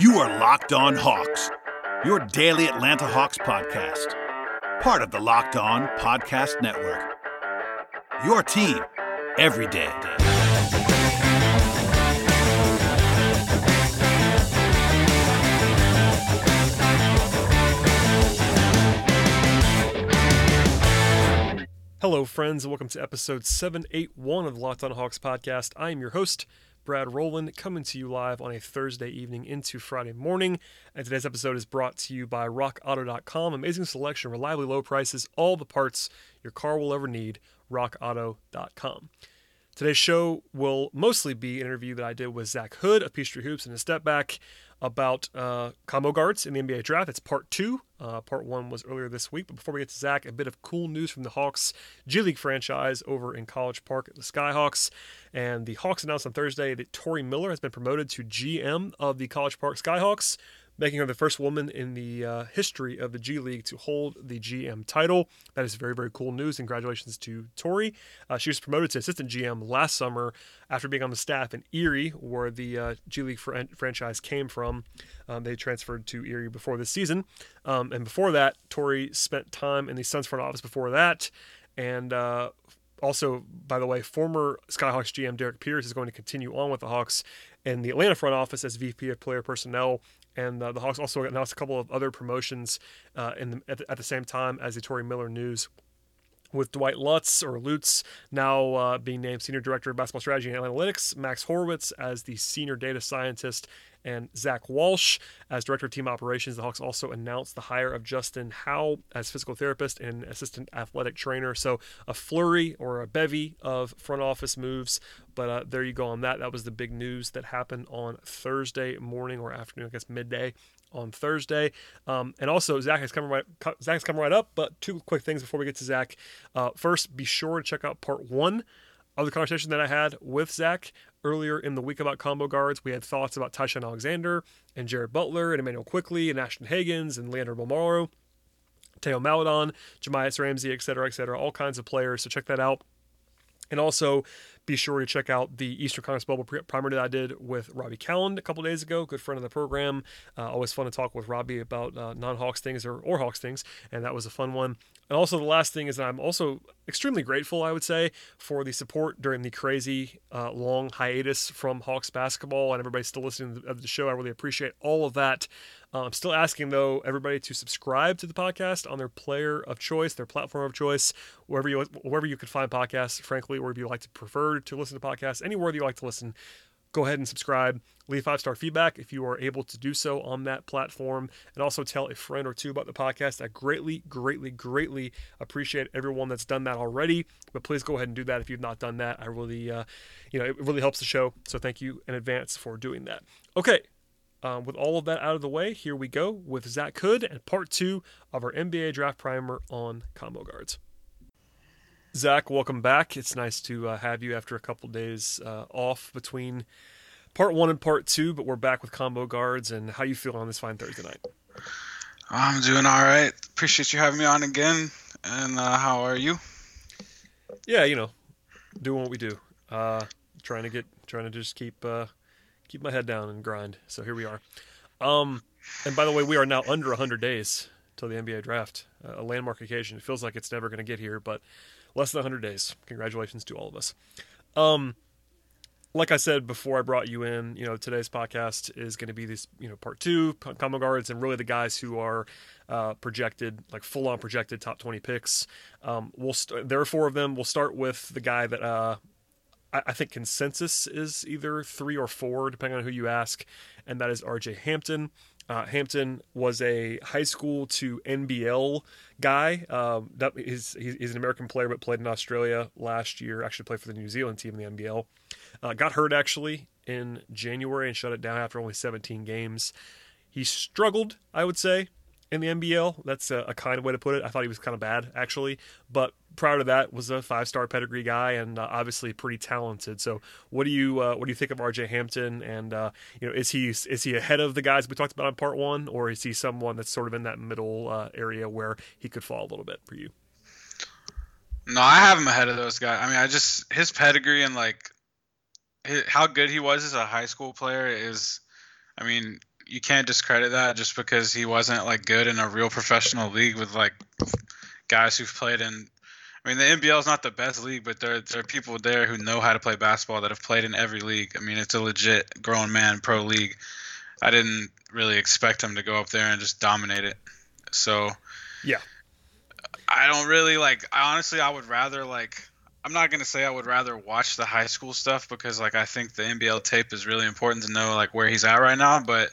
You are Locked On Hawks, your daily Atlanta Hawks podcast, part of the Locked On Podcast Network. Your team every day. Hello, friends, and welcome to episode 781 of the Locked On Hawks podcast. I am your host, Brad Rowland, coming to you live on a Thursday evening into Friday morning. And today's episode is brought to you by RockAuto.com. Amazing selection, reliably low prices, all the parts your car will ever need. RockAuto.com. Today's show will mostly be an interview that I did with Zach Hood of Peachtree Hoops and a step back about uh, combo guards in the NBA draft. It's part two. Uh, part one was earlier this week. But before we get to Zach, a bit of cool news from the Hawks G League franchise over in College Park at the Skyhawks. And the Hawks announced on Thursday that Tori Miller has been promoted to GM of the College Park Skyhawks making her the first woman in the uh, history of the G League to hold the GM title. That is very, very cool news. Congratulations to Tori. Uh, she was promoted to assistant GM last summer after being on the staff in Erie, where the uh, G League fr- franchise came from. Um, they transferred to Erie before this season. Um, and before that, Tori spent time in the Suns front office before that. And uh, also, by the way, former Skyhawks GM Derek Pierce is going to continue on with the Hawks in the Atlanta front office as VP of Player Personnel and uh, the Hawks also announced a couple of other promotions uh, in the, at, the, at, the, same time as the Tori Miller news. With Dwight Lutz or Lutz now uh, being named Senior Director of Basketball Strategy and Analytics, Max Horowitz as the Senior Data Scientist, and Zach Walsh as Director of Team Operations. The Hawks also announced the hire of Justin Howe as physical therapist and assistant athletic trainer. So a flurry or a bevy of front office moves. But uh, there you go on that. That was the big news that happened on Thursday morning or afternoon, I guess midday on Thursday. Um, and also, Zach is coming right. Zach's coming right up. But two quick things before we get to Zach. Uh, first, be sure to check out part one of the conversation that I had with Zach earlier in the week about combo guards. We had thoughts about Ty-Shon Alexander and Jared Butler and Immanuel Quickley and Ashton Hagans and Leandro Bolmaro, Theo Maledon, Jahmi'us Ramsey, et cetera, et cetera, all kinds of players. So check that out. And also, be sure to check out the Eastern Conference Bubble primer that I did with Robby Kalland a couple days ago. Good friend of the program. Uh, always fun to talk with Robbie about uh, non-Hawks things or, or Hawks things, and that was a fun one. And also, the last thing is that I'm also extremely grateful, I would say, for the support during the crazy uh, long hiatus from Hawks basketball and everybody still listening to the show. I really appreciate all of that. Uh, I'm still asking, though, everybody to subscribe to the podcast on their player of choice, their platform of choice, wherever you wherever you could find podcasts, frankly, or if you like to prefer to listen to podcasts, anywhere that you like to listen go ahead and subscribe. Leave five star feedback if you are able to do so on that platform. And also tell a friend or two about the podcast. I greatly, greatly, greatly appreciate everyone that's done that already. But please go ahead and do that if you've not done that. I really, uh, you know, it really helps the show. So thank you in advance for doing that. Okay. Um, with all of that out of the way, here we go with Zach Hood and part two of our NBA draft primer on combo guards. Zach, welcome back. It's nice to uh, have you after a couple days uh, off between part one and part two, but we're back with combo guards. And how you feel on this fine Thursday night? I'm doing all right. Appreciate you having me on again. And uh, how are you? Yeah, you know, doing what we do. Uh, trying to get, trying to just keep uh, keep my head down and grind. So here we are. Um, and by the way, we are now under 100 days till the NBA draft. a landmark occasion. It feels like it's never going to get here, but less than 100 days. Congratulations to all of us. Um, like I said before I brought you in, you know, today's podcast is going to be this, you know, part two, combo guards, and really the guys who are uh, projected, like full on projected top 20 picks. Um, we'll st- there are four of them. We'll start with the guy that uh, I-, think consensus is either three or four, depending on who you ask, and that is RJ Hampton. Uh, Hampton was a high school to NBL guy. Um, that is, he's an American player, but played in Australia last year. Actually, played for the New Zealand team in the NBL. Uh, got hurt actually in January and shut it down after only 17 games. He struggled, I would say, in the NBL. That's a, a, kind of way to put it. I thought he was kind of bad actually, but prior to that was a five-star pedigree guy and uh, obviously pretty talented. So, what do you uh, what do you think of RJ Hampton? And uh, you know, is he is he ahead of the guys we talked about on part one, or is he someone that's sort of in that middle uh, area where he could fall a little bit for you? No, I have him ahead of those guys. I mean, I just his pedigree and like his, how good he was as a high school player is. I mean, you can't discredit that just because he wasn't like good in a real professional league with like guys who've played in. I mean, the NBL is not the best league, but there there are people there who know how to play basketball that have played in every league. I mean, it's a legit grown man pro league. I didn't really expect him to go up there and just dominate it. So yeah, I don't really like. I honestly, I would rather like. I'm not gonna say I would rather watch the high school stuff because like I think the NBL tape is really important to know like where he's at right now, but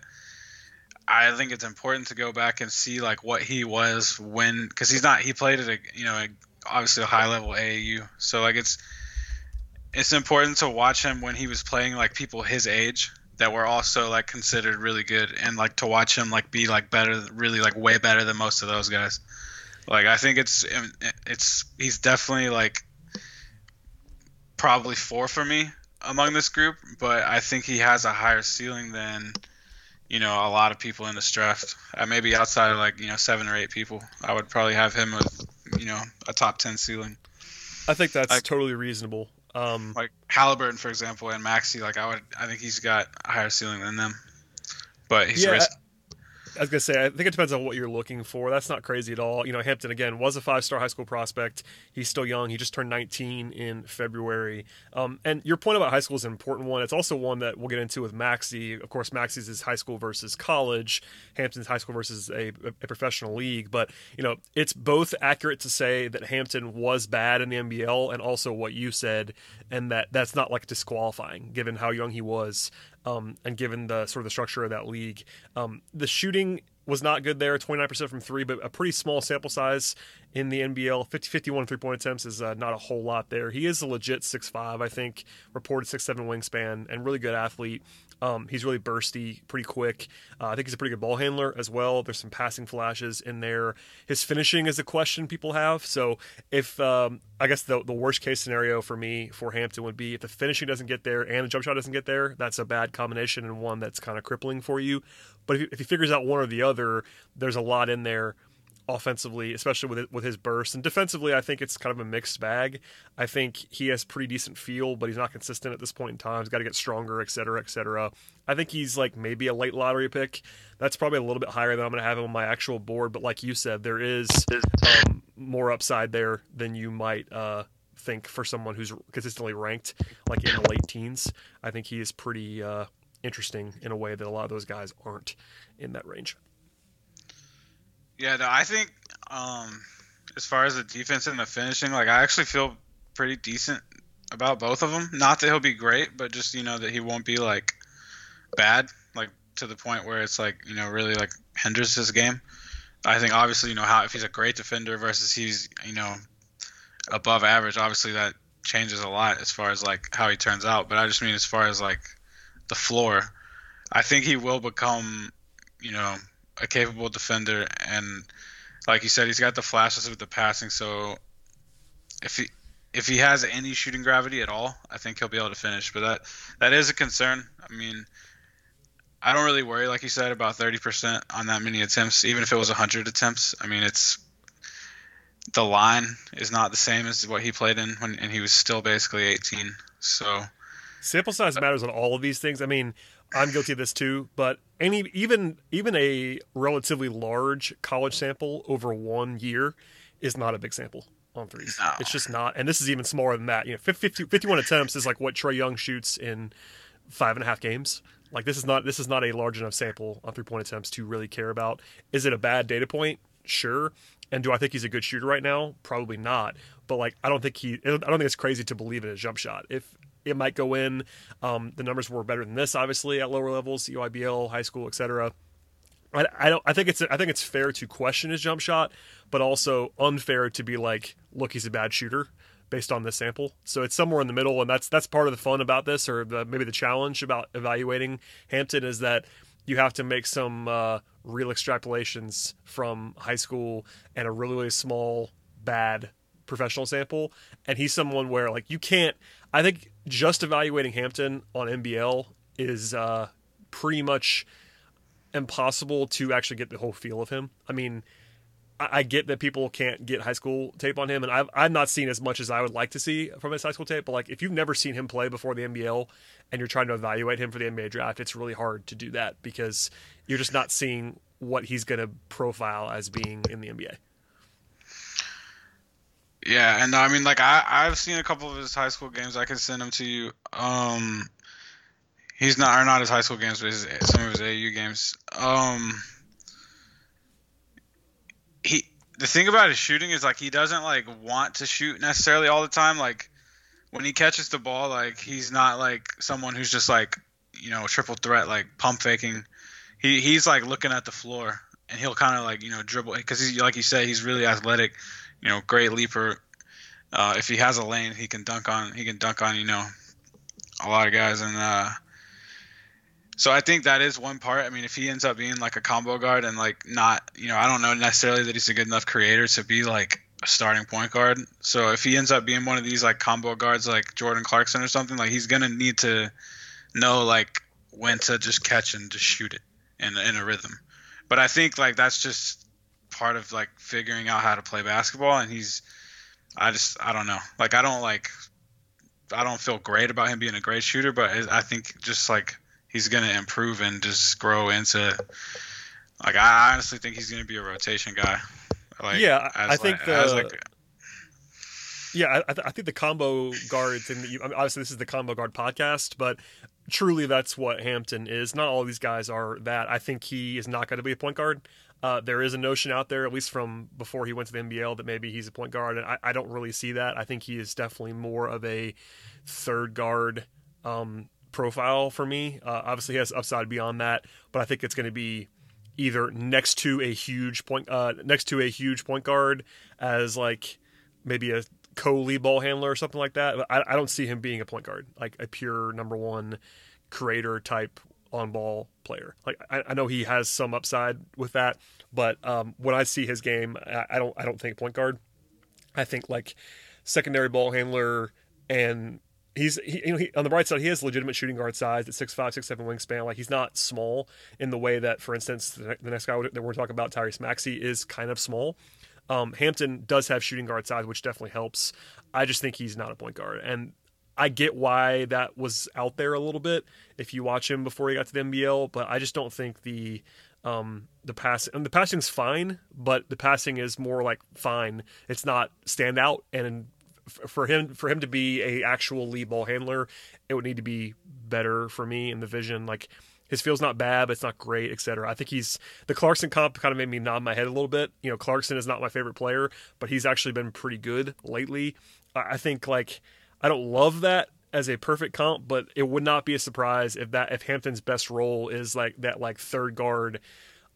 I think it's important to go back and see like what he was when because he's not he played at a you know a, obviously a high level AAU, so like it's it's important to watch him when he was playing like people his age that were also like considered really good and like to watch him like be like better really like way better than most of those guys. Like i think it's um, it's he's definitely like probably four for me among this group but i think he has a higher ceiling than you know a lot of people in this draft. Uh, maybe outside of like you know seven or eight people i would probably have him with you know a top 10 ceiling. I think that's like, totally reasonable. Um, like Halliburton, for example, and Maxey, like I would, I think he's got a higher ceiling than them. But he's yeah, I was gonna say, I think it depends on what you're looking for. That's not crazy at all. You know, Hampton again was a five-star high school prospect. He's still young. He just turned 19 in February. Um, and your point about high school is an important one. It's also one that we'll get into with Maxey. Of course, Maxey's is high school versus college. Hampton's high school versus a, a professional league. But you know, it's both accurate to say that Hampton was bad in the NBL, and also what you said, and that that's not like disqualifying given how young he was um, and given the sort of the structure of that league. Um, the shooting was not good there, 29% from three, but a pretty small sample size in the NBL. 50 51 three point attempts is uh, not a whole lot there. He is a legit 6'5, I think, reported 6'7 wingspan, and really good athlete. Um, he's really bursty, pretty quick. Uh, I think he's a pretty good ball handler as well. There's some passing flashes in there. His finishing is a question people have. So if um, I guess the the worst case scenario for me for Hampton would be if the finishing doesn't get there and the jump shot doesn't get there, that's a bad combination and one that's kind of crippling for you. But if if he figures out one or the other, there's a lot in there offensively, especially with with his burst, and defensively, I think it's kind of a mixed bag. I think he has pretty decent feel, but he's not consistent at this point in time. He's got to get stronger, et cetera, et cetera. I think he's like maybe a late lottery pick. That's probably a little bit higher than I'm going to have him on my actual board. But like you said, there is um, more upside there than you might uh, think for someone who's consistently ranked like in the late teens. I think he is pretty uh, interesting in a way that a lot of those guys aren't in that range. Yeah, no, I think um, as far as the defense and the finishing, like I actually feel pretty decent about both of them. Not that he'll be great, but just you know that he won't be like bad, like to the point where it's like you know really like hinders his game. I think obviously you know how if he's a great defender versus he's you know above average, obviously that changes a lot as far as like how he turns out. But I just mean as far as like the floor, I think he will become you know a capable defender, and like you said, he's got the flashes with the passing. So if he if he has any shooting gravity at all, I think he'll be able to finish. But that that is a concern. I mean, I don't really worry, like you said, about 30% on that many attempts, even if it was 100 attempts. I mean, it's the line is not the same as what he played in when and he was still basically 18. So sample size matters on all of these things. I mean, I'm guilty of this too, but any even even a relatively large college sample over one year is not a big sample on threes. No. It's just not. And this is even smaller than that. You know, 50, 51 attempts is like what Trae Young shoots in five and a half games. Like this is not this is not a large enough sample on three point attempts to really care about. Is it a bad data point? Sure. And do I think he's a good shooter right now? Probably not. But like I don't think he I don't think it's crazy to believe in his jump shot. If it might go in. Um, the numbers were better than this, obviously, at lower levels, EYBL, high school, etc. I, I don't. I think it's. I think it's fair to question his jump shot, but also unfair to be like, look, he's a bad shooter based on this sample. So it's somewhere in the middle, and that's that's part of the fun about this, or the, maybe the challenge about evaluating Hampton is that you have to make some uh, real extrapolations from high school and a really, really small bad professional sample. And he's someone where like you can't I think just evaluating Hampton on NBL is uh, pretty much impossible to actually get the whole feel of him. I mean, I, I get that people can't get high school tape on him, and I've I've not seen as much as I would like to see from his high school tape. But like, if you've never seen him play before the NBL and you're trying to evaluate him for the NBA draft, it's really hard to do that because you're just not seeing what he's going to profile as being in the NBA. Yeah, and I mean, like I I've seen a couple of his high school games. I can send them to you. Um, he's not or not his high school games, but his, some of his AU games. Um, he the thing about his shooting is like he doesn't like want to shoot necessarily all the time. Like when he catches the ball, like he's not like someone who's just like you know triple threat like pump faking. He he's like looking at the floor and he'll kind of like you know dribble because he's like you said he's really athletic you know, great leaper. Uh, if he has a lane, he can dunk on. He can dunk on you know a lot of guys, and uh, so I think that is one part. I mean, if he ends up being like a combo guard and like not, you know, I don't know necessarily that he's a good enough creator to be like a starting point guard. So if he ends up being one of these like combo guards like Jordan Clarkson or something, like he's gonna need to know like when to just catch and just shoot it in in a rhythm. But I think like that's just part of like figuring out how to play basketball and he's I just I don't know. Like I don't like I don't feel great about him being a great shooter, but I think just like he's going to improve and just grow into like I honestly think he's going to be a rotation guy. Like, yeah, I think like, the, like, yeah, I, I, think the combo guards and I mean, obviously this is the combo guard podcast, but truly that's what Hampton is. Not all these guys are that. I think he is not going to be a point guard. Uh, there is a notion out there, at least from before he went to the NBL, that maybe he's a point guard, and I, I don't really see that. I think he is definitely more of a third guard um, profile for me. Uh, obviously, he has upside beyond that, but I think it's going to be either next to a huge point, uh, next to a huge point guard as like maybe a co-lead ball handler or something like that. But I, I don't see him being a point guard, like a pure number one creator type on ball player. Like I, I, know he has some upside with that, but um, when I see his game, I, I, don't I don't think point guard. I think like secondary ball handler, and he's he, you know he, on the bright side he has legitimate shooting guard size at six five six seven wingspan. Like he's not small in the way that, for instance, the, the next guy that we're talking about, Tyrese Maxey, is kind of small. Um, Hampton does have shooting guard size, which definitely helps. I just think he's not a point guard, and I get why that was out there a little bit if you watch him before he got to the NBL, but I just don't think the um, the pass and the passing's fine, but the passing is more like fine. It's not stand out, and for him for him to be a actual lead ball handler, it would need to be better for me in the vision. Like his feel's not bad, but it's not great, etc. I think he's the Clarkson comp kind of made me nod my head a little bit. You know, Clarkson is not my favorite player, but he's actually been pretty good lately. I think like I don't love that as a perfect comp, but it would not be a surprise if that if Hampton's best role is like that like third guard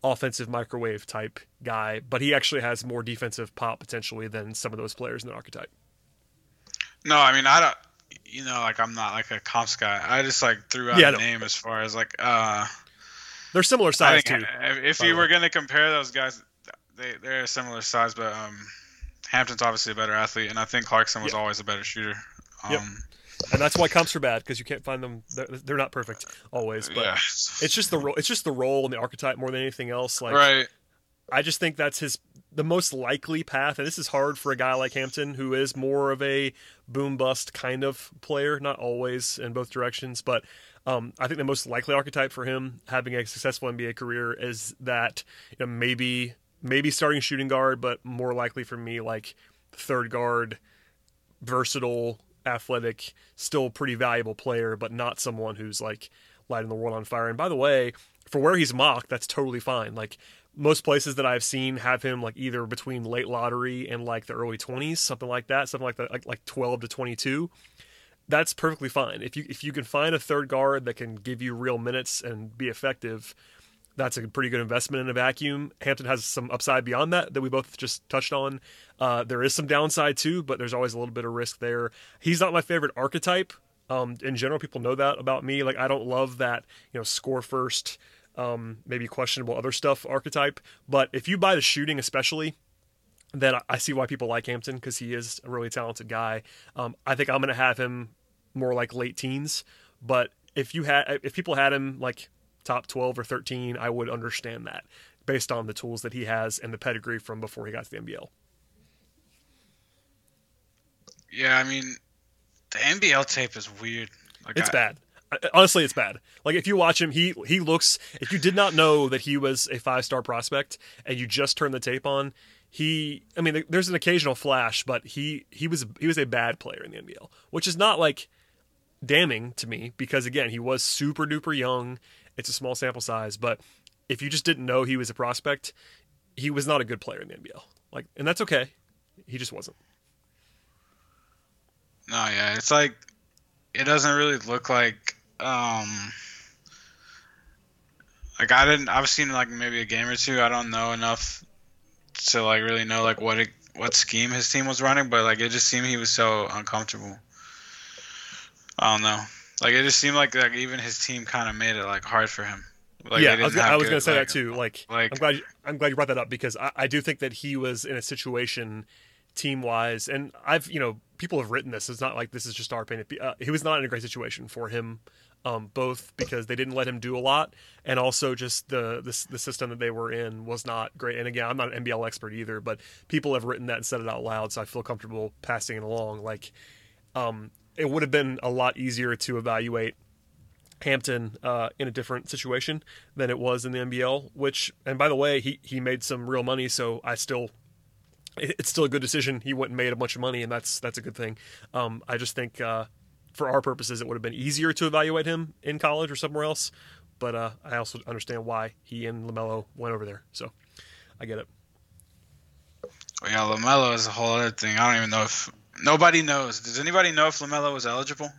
offensive microwave type guy, but he actually has more defensive pop potentially than some of those players in the archetype. No, I mean I don't you know, like I'm not like a comps guy. I just like threw out yeah, a no. name as far as like uh they're similar size too. If you were gonna compare those guys they they're a similar size, but um Hampton's obviously a better athlete and I think Clarkson was always a better shooter. Um, yep. And that's why comps are bad because you can't find them. They're, they're not perfect always, but yeah. it's just the role. It's just the role and the archetype more than anything else. Like, right. I just think that's his the most likely path, and this is hard for a guy like Hampton, who is more of a boom bust kind of player, not always in both directions, but um, I think the most likely archetype for him having a successful NBA career is that you know, maybe maybe starting shooting guard, but more likely for me like third guard, versatile, athletic, still pretty valuable player, but not someone who's like lighting the world on fire. And by the way, for where he's mocked, that's totally fine. Like most places that I've seen have him like either between late lottery and like the early 20s, something like that, something like that, like, like 12 to 22. That's perfectly fine. If you if you can find a third guard that can give you real minutes and be effective, that's a pretty good investment in a vacuum. Hampton has some upside beyond that that we both just touched on. Uh, there is some downside too, but there's always a little bit of risk there. He's not my favorite archetype. Um, in general, people know that about me. Like I don't love that you know score first, um, maybe questionable other stuff archetype. But if you buy the shooting, especially, then I see why people like Hampton because he is a really talented guy. Um, I think I'm going to have him more like late teens. But if you had if people had him like top 12 or 13, I would understand that based on the tools that he has and the pedigree from before he got to the NBL. Yeah, I mean, the NBL tape is weird. Like it's I, bad. Honestly, it's bad. Like if you watch him, he he looks. If you did not know that he was a five star prospect and you just turn the tape on, he. I mean, there's an occasional flash, but he he was he was a bad player in the NBL, which is not like damning to me because again, he was super duper young. It's a small sample size, but if you just didn't know he was a prospect, he was not a good player in the NBL. Like, and that's okay. He just wasn't. No, yeah, it's like it doesn't really look like um like I didn't I've seen like maybe a game or two. I don't know enough to like really know like what it, what scheme his team was running, but like it just seemed he was so uncomfortable. I don't know. Like it just seemed like like even his team kind of made it like hard for him. Like, yeah, I was, I was going to say like, that too. Like, like, I'm glad I'm glad you brought that up because I, I do think that he was in a situation team wise, and I've you know people have written this. It's not like this is just our opinion. Uh, he was not in a great situation for him, um, both because they didn't let him do a lot, and also just the, the, the system that they were in was not great. And again, I'm not an NBL expert either, but people have written that and said it out loud, so I feel comfortable passing it along. Like, um, it would have been a lot easier to evaluate Hampton uh, in a different situation than it was in the NBL. Which, and by the way, he he made some real money, so I still it's still a good decision. He went and made a bunch of money, and that's that's a good thing. Um, I just think uh, for our purposes, it would have been easier to evaluate him in college or somewhere else. But uh, I also understand why he and Lamelo went over there. So I get it. Well, yeah, Lamelo is a whole other thing. I don't even know if nobody knows. Does anybody know if Lamelo was eligible?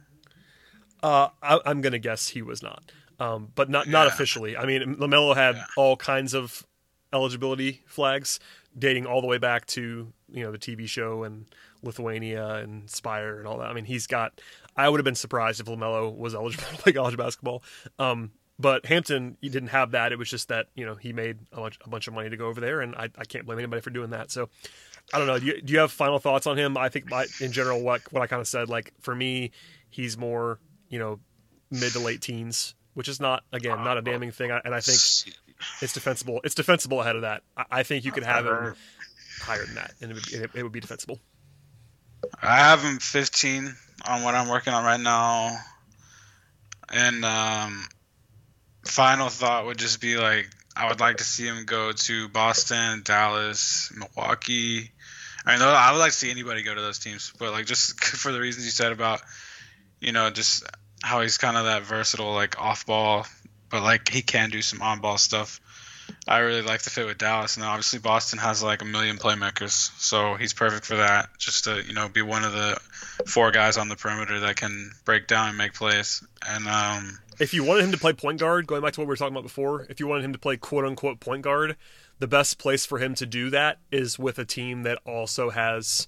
Uh, I, am gonna guess he was not, um, but not yeah. not officially. I mean, Lamelo had yeah. all kinds of eligibility flags dating all the way back to you know the TV show and Lithuania and Spire and all that. I mean, he's got. I would have been surprised if Lamelo was eligible to play college basketball. Um, but Hampton, he didn't have that. It was just that you know he made a bunch, a bunch of money to go over there, and I, I can't blame anybody for doing that. So I don't know. Do you, do you have final thoughts on him? I think my, in general, what what I kind of said, like for me, he's more you know mid to late teens, which is not again not a damning thing. And I think it's defensible. It's defensible ahead of that. I, think you could have him higher than that, and it would, it would be defensible. I have him 15 on what I'm working on right now, and um, final thought would just be like I would like to see him go to Boston, Dallas, Milwaukee. I know I would like to see anybody go to those teams, but like just for the reasons you said about, you know, just how he's kind of that versatile, like off ball but like he can do some on ball stuff. I really like the fit with Dallas, and obviously Boston has like a million playmakers, so he's perfect for that. Just to you know be one of the four guys on the perimeter that can break down and make plays. And um, if you wanted him to play point guard, going back to what we were talking about before, if you wanted him to play quote unquote point guard, the best place for him to do that is with a team that also has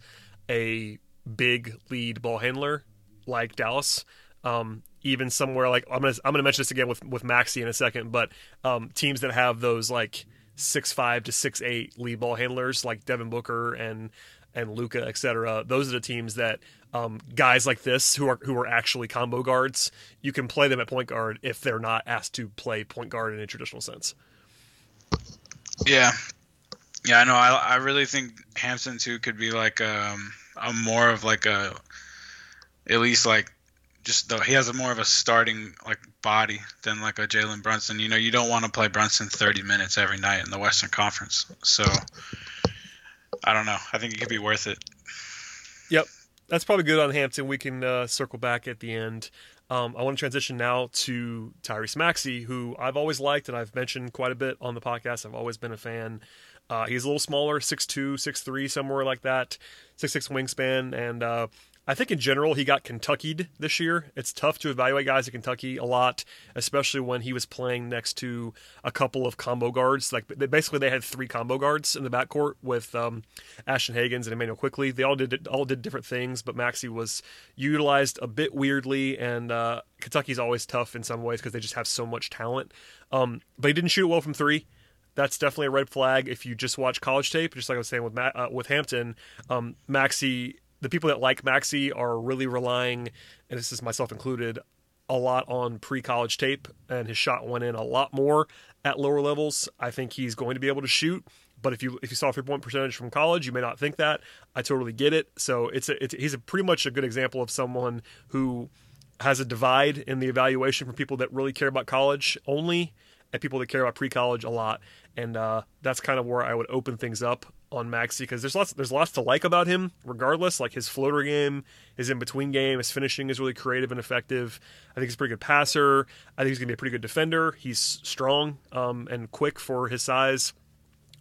a big lead ball handler like Dallas. Um, even somewhere like I'm gonna I'm gonna mention this again with with Maxey in a second, but um, teams that have those like six five to six eight lead ball handlers like Devin Booker and and Luka, etc. Those are the teams that um, guys like this who are who are actually combo guards. You can play them at point guard if they're not asked to play point guard in a traditional sense. Yeah, yeah, I know. I I really think Hampton too could be like um, a more of like a at least like just though he has a more of a starting like body than like a Jalen Brunson. You know, you don't want to play Brunson 30 minutes every night in the Western Conference. So I don't know. I think it could be worth it. Yep, that's probably good on Hampton. We can uh, circle back at the end. Um, I want to transition now to Tyrese Maxey, who I've always liked and I've mentioned quite a bit on the podcast. I've always been a fan. Uh, he's a little smaller, 6'2", 6'3", somewhere like that, 6'6", wingspan, and uh, I think in general he got Kentuckied this year. It's tough to evaluate guys at Kentucky a lot, especially when he was playing next to a couple of combo guards. Like basically they had three combo guards in the backcourt with um, Ashton Hagans and Immanuel Quickley. They all did all did different things, but Maxey was utilized a bit weirdly. And uh, Kentucky's always tough in some ways because they just have so much talent. Um, but he didn't shoot well from three that's definitely a red flag if you just watch college tape. Just like I was saying with Ma- uh, with Hampton, um, Maxey the people that like Maxey are really relying, and this is myself included, a lot on pre-college tape, and his shot went in a lot more at lower levels. I think he's going to be able to shoot. But if you if you saw three point percentage from college, you may not think that. I totally get it. So it's a, it's he's a pretty much a good example of someone who has a divide in the evaluation for people that really care about college only and people that care about pre-college a lot. And uh, that's kind of where I would open things up on Maxey because there's lots there's lots to like about him. Regardless, like his floater game, his in between game, his finishing is really creative and effective. I think he's a pretty good passer. I think he's gonna be a pretty good defender. He's strong um, and quick for his size,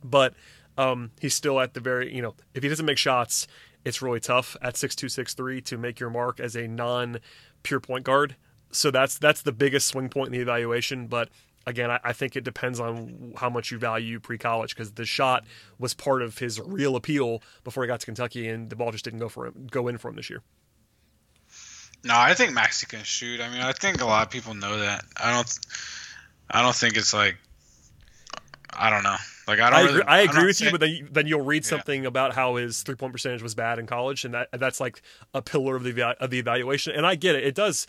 but um, he's still at the very you know if he doesn't make shots, it's really tough at six two six three to make your mark as a non pure point guard. So that's that's the biggest swing point in the evaluation. But again, I, I think it depends on how much you value pre-college because the shot was part of his real appeal before he got to Kentucky, and the ball just didn't go for him, go in for him this year. No, I think Maxey can shoot. I mean, I think a lot of people know that. I don't. I don't think it's like. I don't know. Like I don't. I really, agree, I agree with saying, you, but then you, then you'll read Yeah. something about how his three point percentage was bad in college, and that that's like a pillar of the of the evaluation. And I get it; it does.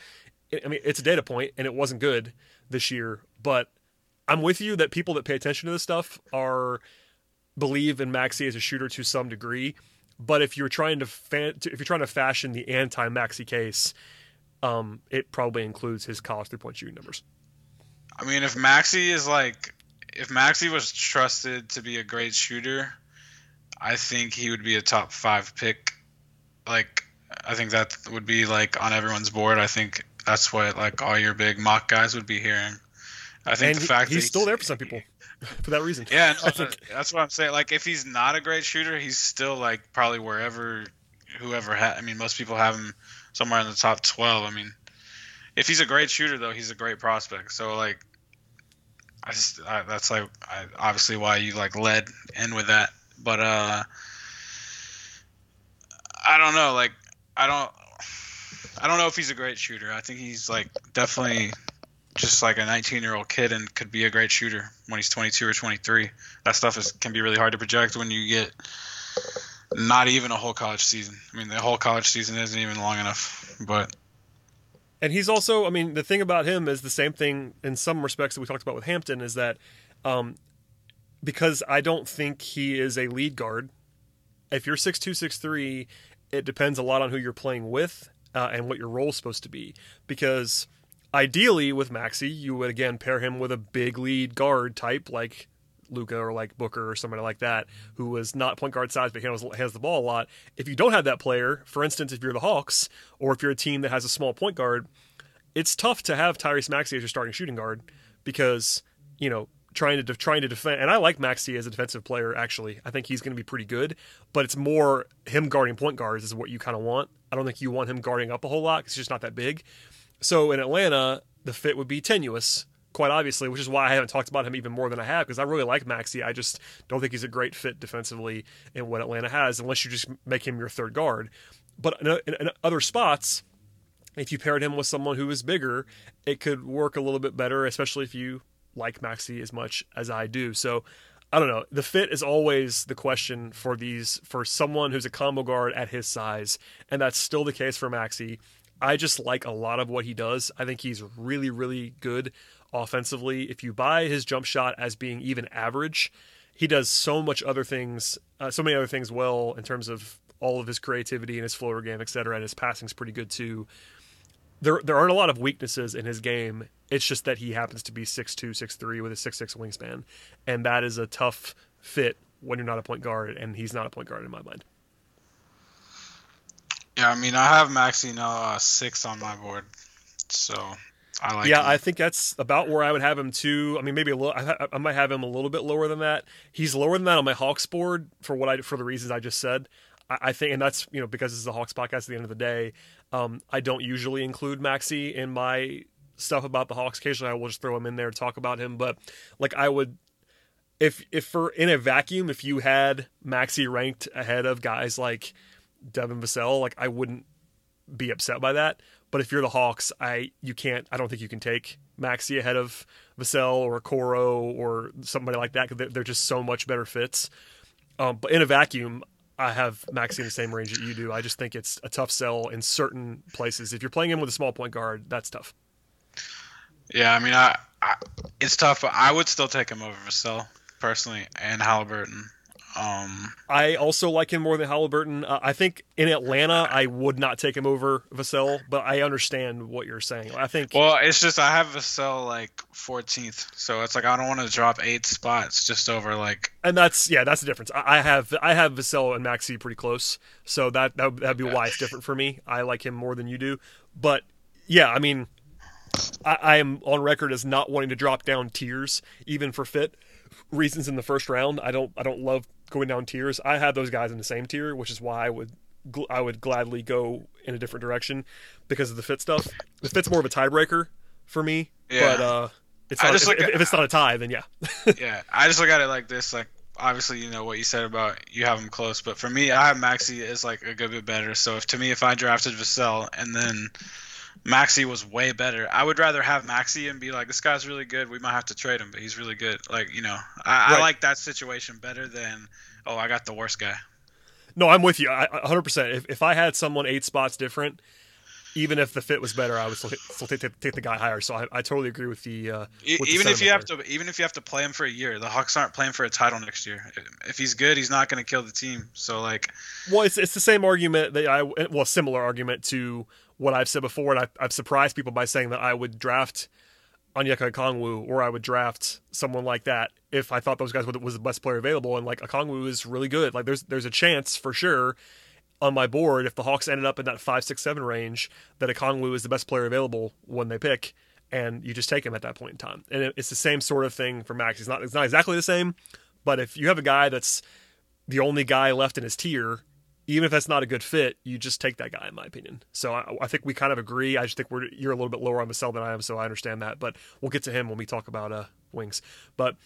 I mean, it's a data point, and it wasn't good this year. But I'm with you that people that pay attention to this stuff are believe in Maxey as a shooter to some degree. But if you're trying to, fan, if you're trying to fashion the anti Maxey case, um, it probably includes his college three point shooting numbers. I mean, if Maxey is like, if Maxey was trusted to be a great shooter, I think he would be a top five pick. Like, I think that would be like on everyone's board. I think that's what like all your big mock guys would be hearing. I think And the he- fact he's that still there for some people for that reason. Yeah, no, I think- that's what I'm saying. Like, if he's not a great shooter, he's still like probably wherever, whoever. Ha- I mean, most people have him somewhere in the top 12. I mean, if he's a great shooter, though, he's a great prospect. So like, I just I, that's like I, obviously why you like led in with that. But uh, I don't know. Like, I don't. I don't know if he's a great shooter. I think he's like definitely just like a 19 year old kid and could be a great shooter when he's 22 or 23. That stuff is can be really hard to project when you get not even a whole college season. I mean, the whole college season isn't even long enough. But And he's also, I mean, the thing about him is the same thing in some respects that we talked about with Hampton is that um, because I don't think he is a lead guard. If you're six two six three, it depends a lot on who you're playing with uh, and what your role's supposed to be. Because ideally, with Maxey, you would again pair him with a big lead guard type like Luka or like Booker or somebody like that, who was not point guard size but handles has the ball a lot. If you don't have that player, for instance, if you're the Hawks or if you're a team that has a small point guard, it's tough to have Tyrese Maxey as your starting shooting guard because you know trying to de- trying to defend. And I like Maxey as a defensive player. Actually, I think he's going to be pretty good. But it's more him guarding point guards is what you kind of want. I don't think you want him guarding up a whole lot because he's just not that big. So in Atlanta, the fit would be tenuous, quite obviously, which is why I haven't talked about him even more than I have because I really like Maxey. I just don't think he's a great fit defensively in what Atlanta has, unless you just make him your third guard. But in, in, in other spots, if you paired him with someone who is bigger, it could work a little bit better, especially if you like Maxey as much as I do. So I don't know. The fit is always the question for these for someone who's a combo guard at his size, and that's still the case for Maxey. I just like a lot of what he does. I think he's really, really good offensively. If you buy his jump shot as being even average, he does so much other things, uh, so many other things well in terms of all of his creativity and his floater game, et cetera. And his passing's pretty good too. There, there aren't a lot of weaknesses in his game. It's just that he happens to be 6'2", 6'3", with a 6'6", wingspan, and that is a tough fit when you're not a point guard, and he's not a point guard in my mind. yeah, I mean, I have Maxey now uh, six on my board, so I like. yeah, him. I think that's about where I would have him too. I mean, maybe a little. I, I might have him a little bit lower than that. He's lower than that on my Hawks board for what I for the reasons I just said. I, I think, and that's you know because this is a Hawks podcast. At the end of the day, um, I don't usually include Maxey in my stuff about the Hawks. Occasionally, I will just throw him in there to talk about him. But like I would, if if for in a vacuum, if you had Maxey ranked ahead of guys like Devin Vassell, like I wouldn't be upset by that. But if you're the Hawks, I you can't. I don't think you can take Maxey ahead of Vassell or Coro or somebody like that they're, they're just so much better fits. Um, but in a vacuum, I have Maxey in the same range that you do. I just think it's a tough sell in certain places. If you're playing him with a small point guard, that's tough. Yeah, I mean, I, I it's tough, I would still take him over Vassell personally and Halliburton. Um, I also like him more than Halliburton. Uh, I think in Atlanta, I would not take him over Vassell, but I understand what you're saying. I think. Well, it's just I have Vassell like 14th, so it's like I don't want to drop eight spots just over like. And that's yeah, that's the difference. I, I have I have Vassell and Maxey pretty close, so that that that'd be why it's different for me. I like him more than you do, but yeah, I mean, I, I am on record as not wanting to drop down tiers even for fit reasons in the first round. I don't I don't love going down tiers. I have those guys in the same tier, which is why I would I would gladly go in a different direction because of the fit stuff. The fit's more of a tiebreaker for me, Yeah. but uh, it's not, just if, look if- at- if it's not a tie, then yeah. yeah, I just look at it like this. Like obviously, you know what you said about you have him close, but for me, I have Maxey is like a good bit better. So if to me, if I drafted Vassell and then Maxey was way better, I would rather have Maxey and be like, this guy's really good. We might have to trade him, but he's really good. Like you know, I, Right. I like that situation better than oh, I got the worst guy. No, I'm with you. I, I- 100%. If, if I had someone eight spots different, even if the fit was better, I would still, still take, take, take the guy higher. So I, I totally agree with the. Uh, with the even if you have to, even if you have to play him for a year, the Hawks aren't playing for a title next year. If he's good, he's not going to kill the team. So like, Well, it's, it's the same argument that I well, similar argument to what I've said before, and I, I've surprised people by saying that I would draft Onyeka Okongwu or I would draft someone like that if I thought those guys was the best player available. And like Okongwu is really good. Like there's there's a chance for sure on my board if the Hawks ended up in that five six seven range that Okongwu is the best player available when they pick. And you just take him at that point in time, and it, it's the same sort of thing for Max. It's not it's not exactly the same, but if you have a guy that's the only guy left in his tier, even if that's not a good fit, you just take that guy, in my opinion. So I, I think we kind of agree. I just think we're you're a little bit lower on Vassell than I am, so I understand that. But we'll get to him when we talk about uh, wings. But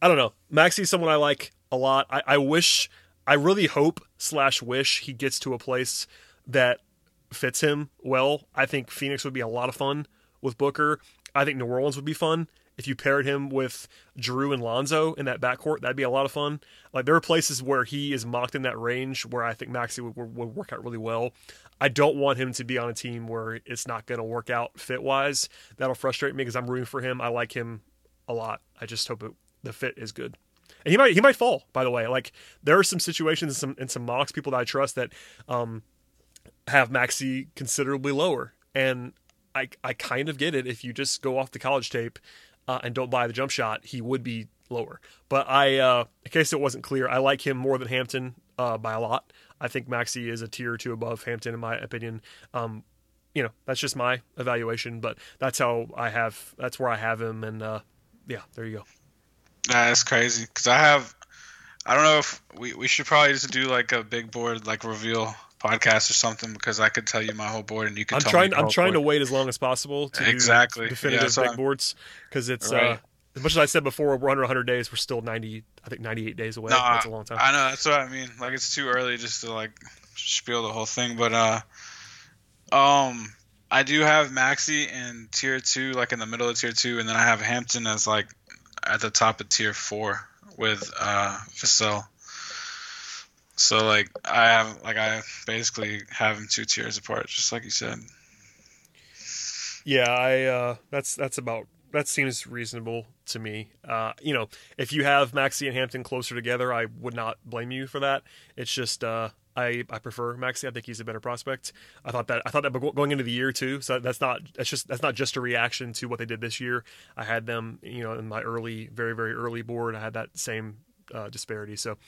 I don't know. Maxey's someone I like a lot. I, I wish, I really hope slash wish he gets to a place that fits him well. I think Phoenix would be a lot of fun with Booker. I think New Orleans would be fun. If you paired him with Jrue and Lonzo in that backcourt, that'd be a lot of fun. Like there are places where he is mocked in that range where I think Maxey would, would, work out really well. I don't want him to be on a team where it's not going to work out fit wise. That'll frustrate me because I'm rooting for him. I like him a lot. I just hope it, the fit is good. And he might he might fall. By the way, like there are some situations and some and some mocks people that I trust that um, have Maxey considerably lower, and I I kind of get it. If you just go off the college tape uh, and don't buy the jump shot, he would be lower. But I, uh, in case it wasn't clear, I like him more than Hampton uh, by a lot. I think Maxey is a tier or two above Hampton in my opinion. Um, you know, that's just my evaluation, but that's how I have. That's where I have him, and uh, yeah, there you go. That's crazy because I have. I don't know if we, we should probably just do like a big board like reveal podcast or something because I could tell you my whole board and you could. I'm trying. I'm trying to wait as long as possible to Exactly. Yeah, definitive that's what big I'm- boards because it's uh, as much as I said before, we're under 100 days. We're still 90. I think 98 days away. No, that's a long time. I know that's what I mean. Like it's too early just to like spiel the whole thing, but uh, um, I do have Maxey in tier two, like in the middle of tier two, and then I have Hampton as like at the top of tier four with uh Vassell. So like I have like I basically have them two tiers apart, just like you said. Yeah, I uh, that's that's about that seems reasonable to me. Uh, you know, if you have Maxey and Hampton closer together, I would not blame you for that. It's just uh, I I prefer Maxey. I think he's a better prospect. I thought that I thought that going into the year too. So that's not that's just that's not just a reaction to what they did this year. I had them, you know, in my early, very very early board. I had that same uh, disparity. So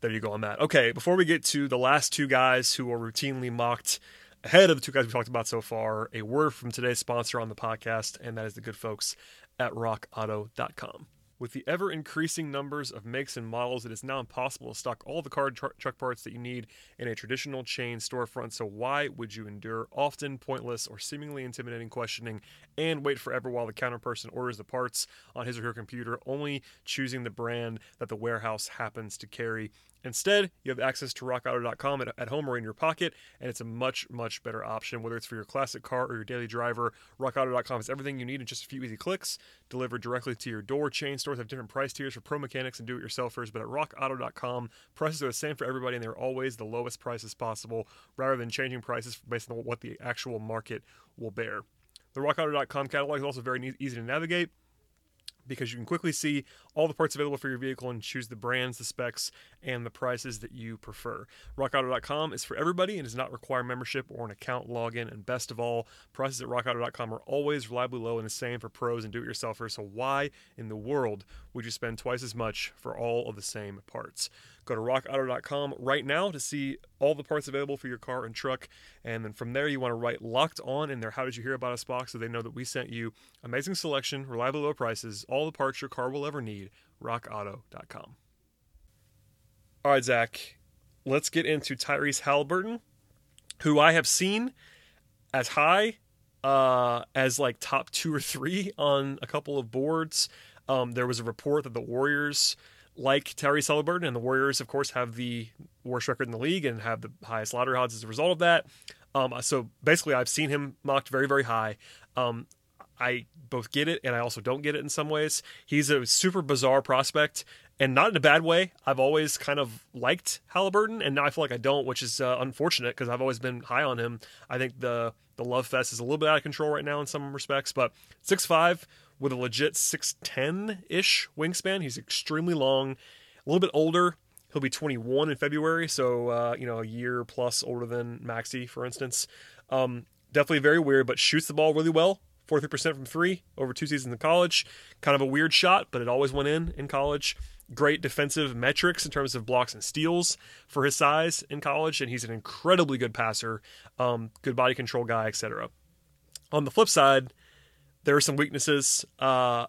there you go on that. Okay, before we get to the last two guys who are routinely mocked ahead of the two guys we talked about so far, a word from today's sponsor on the podcast, and that is the good folks at rockauto.com. With the ever increasing numbers of makes and models, it is now impossible to stock all the car tr- truck parts that you need in a traditional chain storefront. So, why would you endure often pointless or seemingly intimidating questioning and wait forever while the counter person orders the parts on his or her computer, only choosing the brand that the warehouse happens to carry? Instead, you have access to rockauto.com at, at home or in your pocket, and it's a much, much better option. Whether it's for your classic car or your daily driver, rockauto.com is everything you need in just a few easy clicks, delivered directly to your door. Chain stores have different price tiers for pro mechanics and do it yourselfers, but at rockauto.com, prices are the same for everybody, and they're always the lowest prices possible, rather than changing prices based on what the actual market will bear. The RockAuto.com catalog is also very easy to navigate because you can quickly see all the parts available for your vehicle and choose the brands, the specs, and the prices that you prefer. RockAuto.com is for everybody and does not require membership or an account login. And best of all, prices at RockAuto.com are always reliably low and the same for pros and do-it-yourselfers. So why in the world would you spend twice as much for all of the same parts? Go to rockauto.com right now to see all the parts available for your car and truck. And then from there, you want to write locked on in their How Did You Hear About Us box so they know that we sent you amazing selection, reliable low prices, all the parts your car will ever need. RockAuto.com. All right, Zach, let's get into Tyrese Halliburton, who I have seen as high uh, as like top two or three on a couple of boards. Um, there was a report that the Warriors like Terry Halliburton, and the Warriors, of course, have the worst record in the league and have the highest lottery odds as a result of that. Um, so basically, I've seen him mocked very, very high. Um, I both get it and I also don't get it in some ways. He's a super bizarre prospect and not in a bad way. I've always kind of liked Halliburton and now I feel like I don't, which is uh, unfortunate because I've always been high on him. I think the the love fest is a little bit out of control right now in some respects, but six five with a legit 6'10 ish wingspan. He's extremely long, a little bit older. He'll be 21 in February, so uh, you know a year plus older than Maxey, for instance. Um, definitely very weird, but shoots the ball really well. 43% from three over two seasons in college. Kind of a weird shot, but it always went in in college. Great defensive metrics in terms of blocks and steals for his size in college, and he's an incredibly good passer, um, good body control guy, etc. On the flip side, there are some weaknesses. Uh,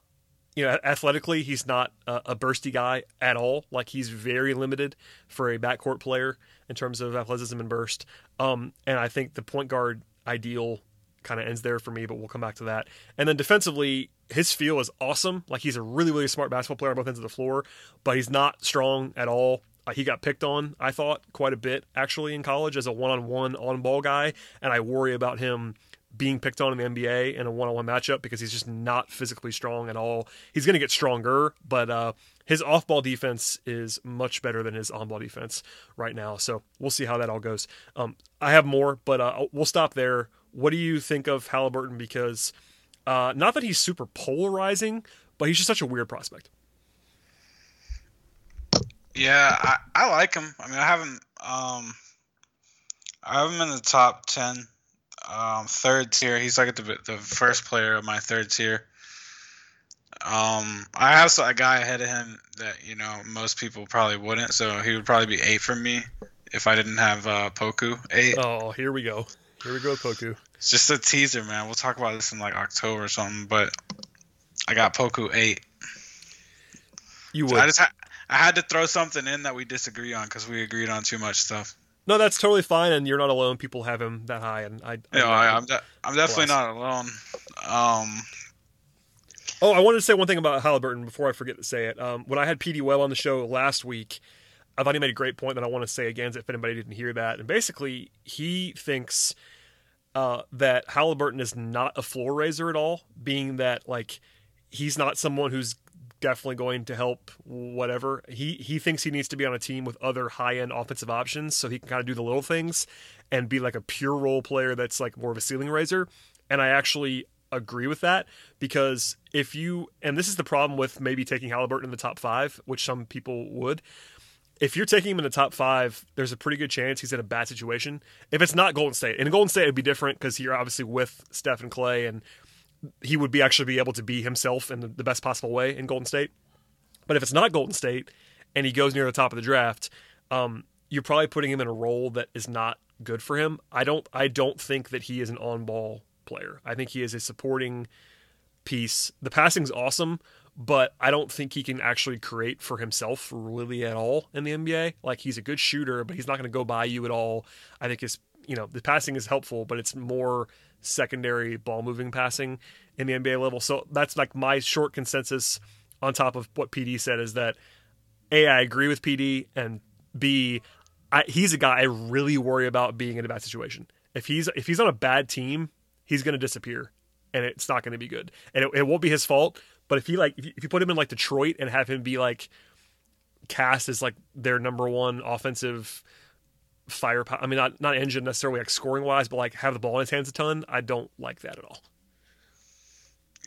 you know, athletically, he's not a, a, bursty guy at all. Like he's very limited for a backcourt player in terms of athleticism and burst. Um, and I think the point guard ideal kind of ends there for me, but we'll come back to that. And then defensively, his feel is awesome. Like he's a really, really smart basketball player on both ends of the floor, but he's not strong at all. He got picked on, I thought, quite a bit actually in college as a one-on-one on-ball guy, and I worry about him being picked on in the NBA in a one-on-one matchup because he's just not physically strong at all. He's going to get stronger, but uh, his off-ball defense is much better than his on-ball defense right now. So we'll see how that all goes. Um, I have more, but uh, we'll stop there. What do you think of Halliburton? Because uh, not that he's super polarizing, but he's just such a weird prospect. Yeah, I, I like him. I mean, I haven't um, I have him in the top ten um, third tier. He's like the the first player of my third tier. Um, I have a guy ahead of him that you know most people probably wouldn't, so he would probably be eight for me if I didn't have uh, Poku eight. Oh, here we go. Here we go, Poku. It's just a teaser, man. We'll talk about this in like October or something. But I got Poku eight. You would. So I just ha- I had to throw something in that we disagree on because we agreed on too much stuff. No, that's totally fine, and you're not alone. People have him that high, and I. I I, am de- I'm definitely not alone. Um. Oh, I wanted to say one thing about Halliburton before I forget to say it. Um, when I had PD Webb on the show last week, I thought he made a great point that I want to say again if anybody didn't hear that. And basically, he thinks uh, that Halliburton is not a floor raiser at all, being that like he's not someone who's definitely going to help whatever. He he thinks he needs to be on a team with other high end offensive options so he can kind of do the little things and be like a pure role player that's like more of a ceiling raiser. And I actually agree with that because if you and this is the problem with maybe taking Halliburton in the top five, which some people would. If you're taking him in the top five, there's a pretty good chance he's in a bad situation. If it's not Golden State, in Golden State it'd be different because you're obviously with Steph and Clay and he would be actually be able to be himself in the, the best possible way in Golden State. But if it's not Golden State and he goes near the top of the draft, um, you're probably putting him in a role that is not good for him. I don't I don't think that he is an on ball player. I think he is a supporting piece. The passing's awesome, but I don't think he can actually create for himself really at all in the NBA. Like he's a good shooter, but he's not going to go by you at all. I think his you know the passing is helpful, but it's more secondary ball moving passing in the NBA level. So that's like my short consensus on top of what PD said is that A, I agree with PD, and B, I, he's a guy I really worry about being in a bad situation. If he's if he's on a bad team, he's going to disappear, and it's not going to be good. And it, it, won't be his fault. But if he like if you, put him in like Detroit and have him be like cast as like their number one offensive firepower. I mean, not not engine necessarily like scoring wise, but like have the ball in his hands a ton. I don't like that at all.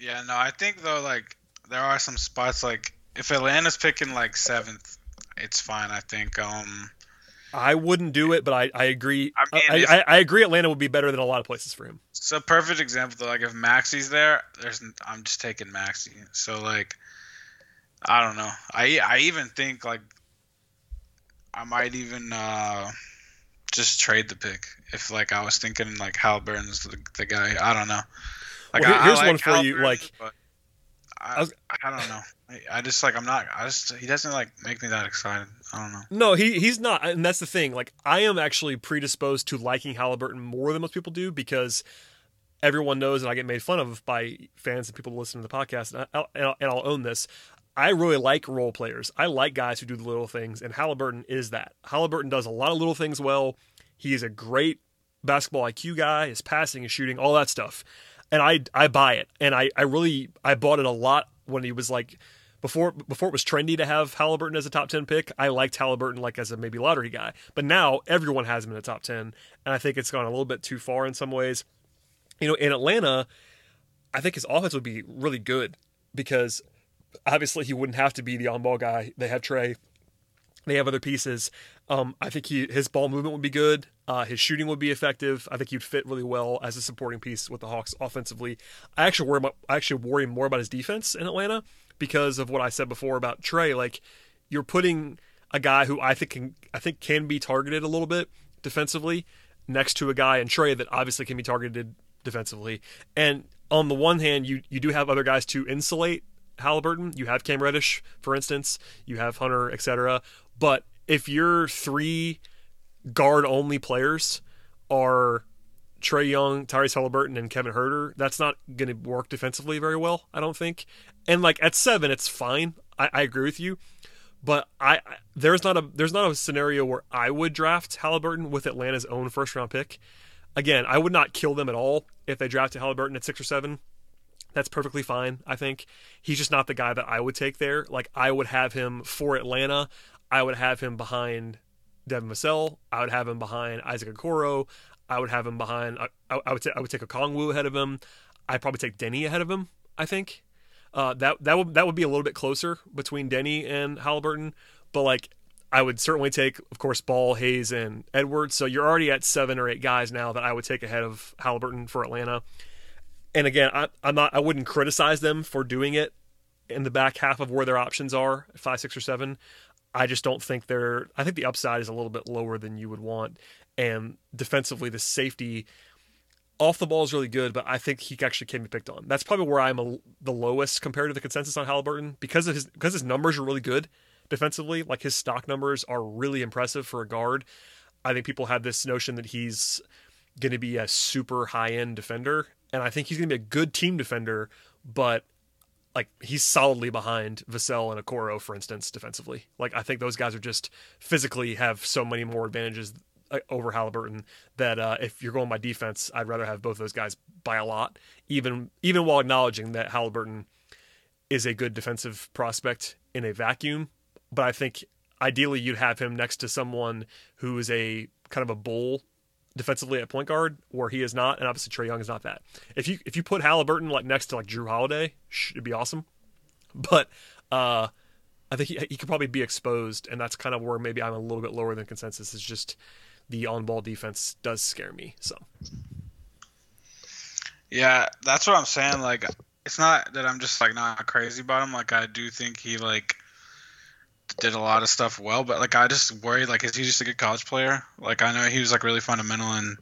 Yeah, no, I think though, like there are some spots like if Atlanta's picking like seventh, it's fine. I think. Um, I wouldn't do it, but I, I agree. I mean, I, I, I agree. Atlanta would be better than a lot of places for him. so perfect example though, like if Maxey's there, there's I'm just taking Maxey. So like, I don't know. I I even think like I might even uh just trade the pick if like I was thinking like Halliburton's the, the guy. I don't know. Like Well, here- I- I here's like one for you, like- I, was- I don't know. I, I just like I'm not. I just he doesn't like make me that excited. I don't know. No, he he's not, and that's the thing. Like, I am actually predisposed to liking Halliburton more than most people do because everyone knows, and I get made fun of by fans and people listening to the podcast, and, I, and, I'll, and I'll own this. I really like role players. I like guys who do the little things, and Halliburton is that. Halliburton does a lot of little things well. He is a great basketball IQ guy. His passing, his shooting, all that stuff, and I I buy it. And I I really I bought it a lot when he was like before before it was trendy to have Halliburton as a top 10 pick, I liked Halliburton like as a maybe lottery guy. But now everyone has him in the top 10, and I think it's gone a little bit too far in some ways. You know, in Atlanta, I think his offense would be really good because obviously he wouldn't have to be the on-ball guy. They have Trae. They have other pieces. Um, I think he his ball movement would be good. Uh, his shooting would be effective. I think he'd fit really well as a supporting piece with the Hawks offensively. I actually worry about, I actually worry more about his defense in Atlanta because of what I said before about Trae. Like you're putting a guy who I think can I think can be targeted a little bit defensively next to a guy in Trae that obviously can be targeted defensively. And on the one hand, you you do have other guys to insulate Halliburton. You have Cam Reddish, for instance. You have Hunter, etc. But if your three guard only players are Trae Young, Tyrese Halliburton, and Kevin Huerter, that's not going to work defensively very well. I don't think. And like at seven, it's fine. I, I agree with you, but I, I there's not a there's not a scenario where I would draft Halliburton with Atlanta's own first round pick. Again, I would not kill them at all if they drafted Halliburton at six or seven. That's perfectly fine. I think he's just not the guy that I would take there. Like I would have him for Atlanta. I would have him behind Devin Vassell. I would have him behind Isaac Okoro. I would have him behind. I, I, I would t- I would take Okongwu ahead of him. I'd probably take Deni ahead of him. I think uh, that that would that would be a little bit closer between Deni and Halliburton. But like I would certainly take, of course, Ball, Hayes, and Edwards. So you're already at seven or eight guys now that I would take ahead of Halliburton for Atlanta. And again, I, I'm not. I wouldn't criticize them for doing it in the back half of where their options are, five, six, or seven. I just don't think they're. I think the upside is a little bit lower than you would want. And defensively, the safety off the ball is really good, but I think he actually can be picked on. That's probably where I'm a, the lowest compared to the consensus on Halliburton because of his because his numbers are really good defensively. Like his stock numbers are really impressive for a guard. I think people have this notion that he's going to be a super high end defender, and I think he's going to be a good team defender, but like he's solidly behind Vassell and Okoro, for instance, defensively. Like I think those guys are just physically have so many more advantages uh, over Halliburton that uh, if you're going by defense, I'd rather have both those guys by a lot, even even while acknowledging that Halliburton is a good defensive prospect in a vacuum. But I think ideally you'd have him next to someone who is a kind of a bull defensively at point guard, where he is not, and obviously Trae Young is not that. If you if you put Halliburton like next to like Jrue Holiday, it'd be awesome. But uh, I think he, he could probably be exposed, and that's kind of where maybe I'm a little bit lower than consensus. Is just the on ball defense does scare me. So Yeah, that's what I'm saying. Like, it's not that I'm just like not crazy about him. Like, I do think he like did a lot of stuff well, but like I just worry like is he just a good college player? Like I know he was like really fundamental and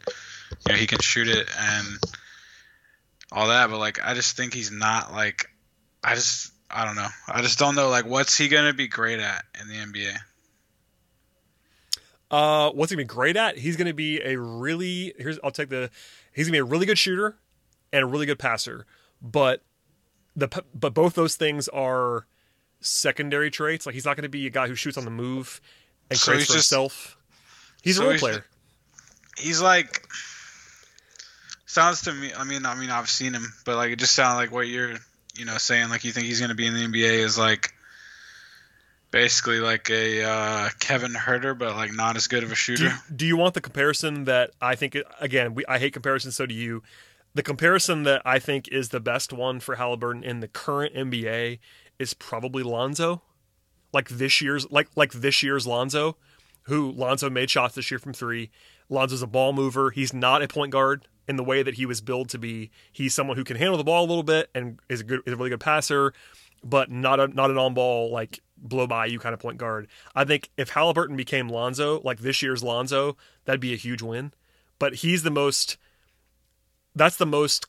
you know he can shoot it and all that, but like I just think he's not like I just I don't know. I just don't know like what's he gonna be great at in the NBA. Uh, what's he gonna be great at? He's gonna be a really here's I'll take the he's gonna be a really good shooter and a really good passer, but the but both those things are secondary traits. Like he's not gonna be a guy who shoots on the move and So creates he's for just- himself. He's so a role he's player. He's like sounds to me. I mean, I mean I've seen him, but like it just sounds like what you're you know saying. Like you think he's gonna be in the NBA is like basically like a uh, Kevin Huerter, but like not as good of a do shooter. you, do you want the comparison that I think again we I hate comparisons so do you the comparison that I think is the best one for Halliburton in the current NBA is probably Lonzo. Like this year's like like this year's Lonzo, who Lonzo made shots this year from 3. Lonzo's a ball mover. He's not a point guard in the way that he was billed to be. He's someone who can handle the ball a little bit and is a good is a really good passer, but not a not an on ball like blow by you kind of point guard. I think if Halliburton became Lonzo, like this year's Lonzo, that'd be a huge win. But he's the most that's the most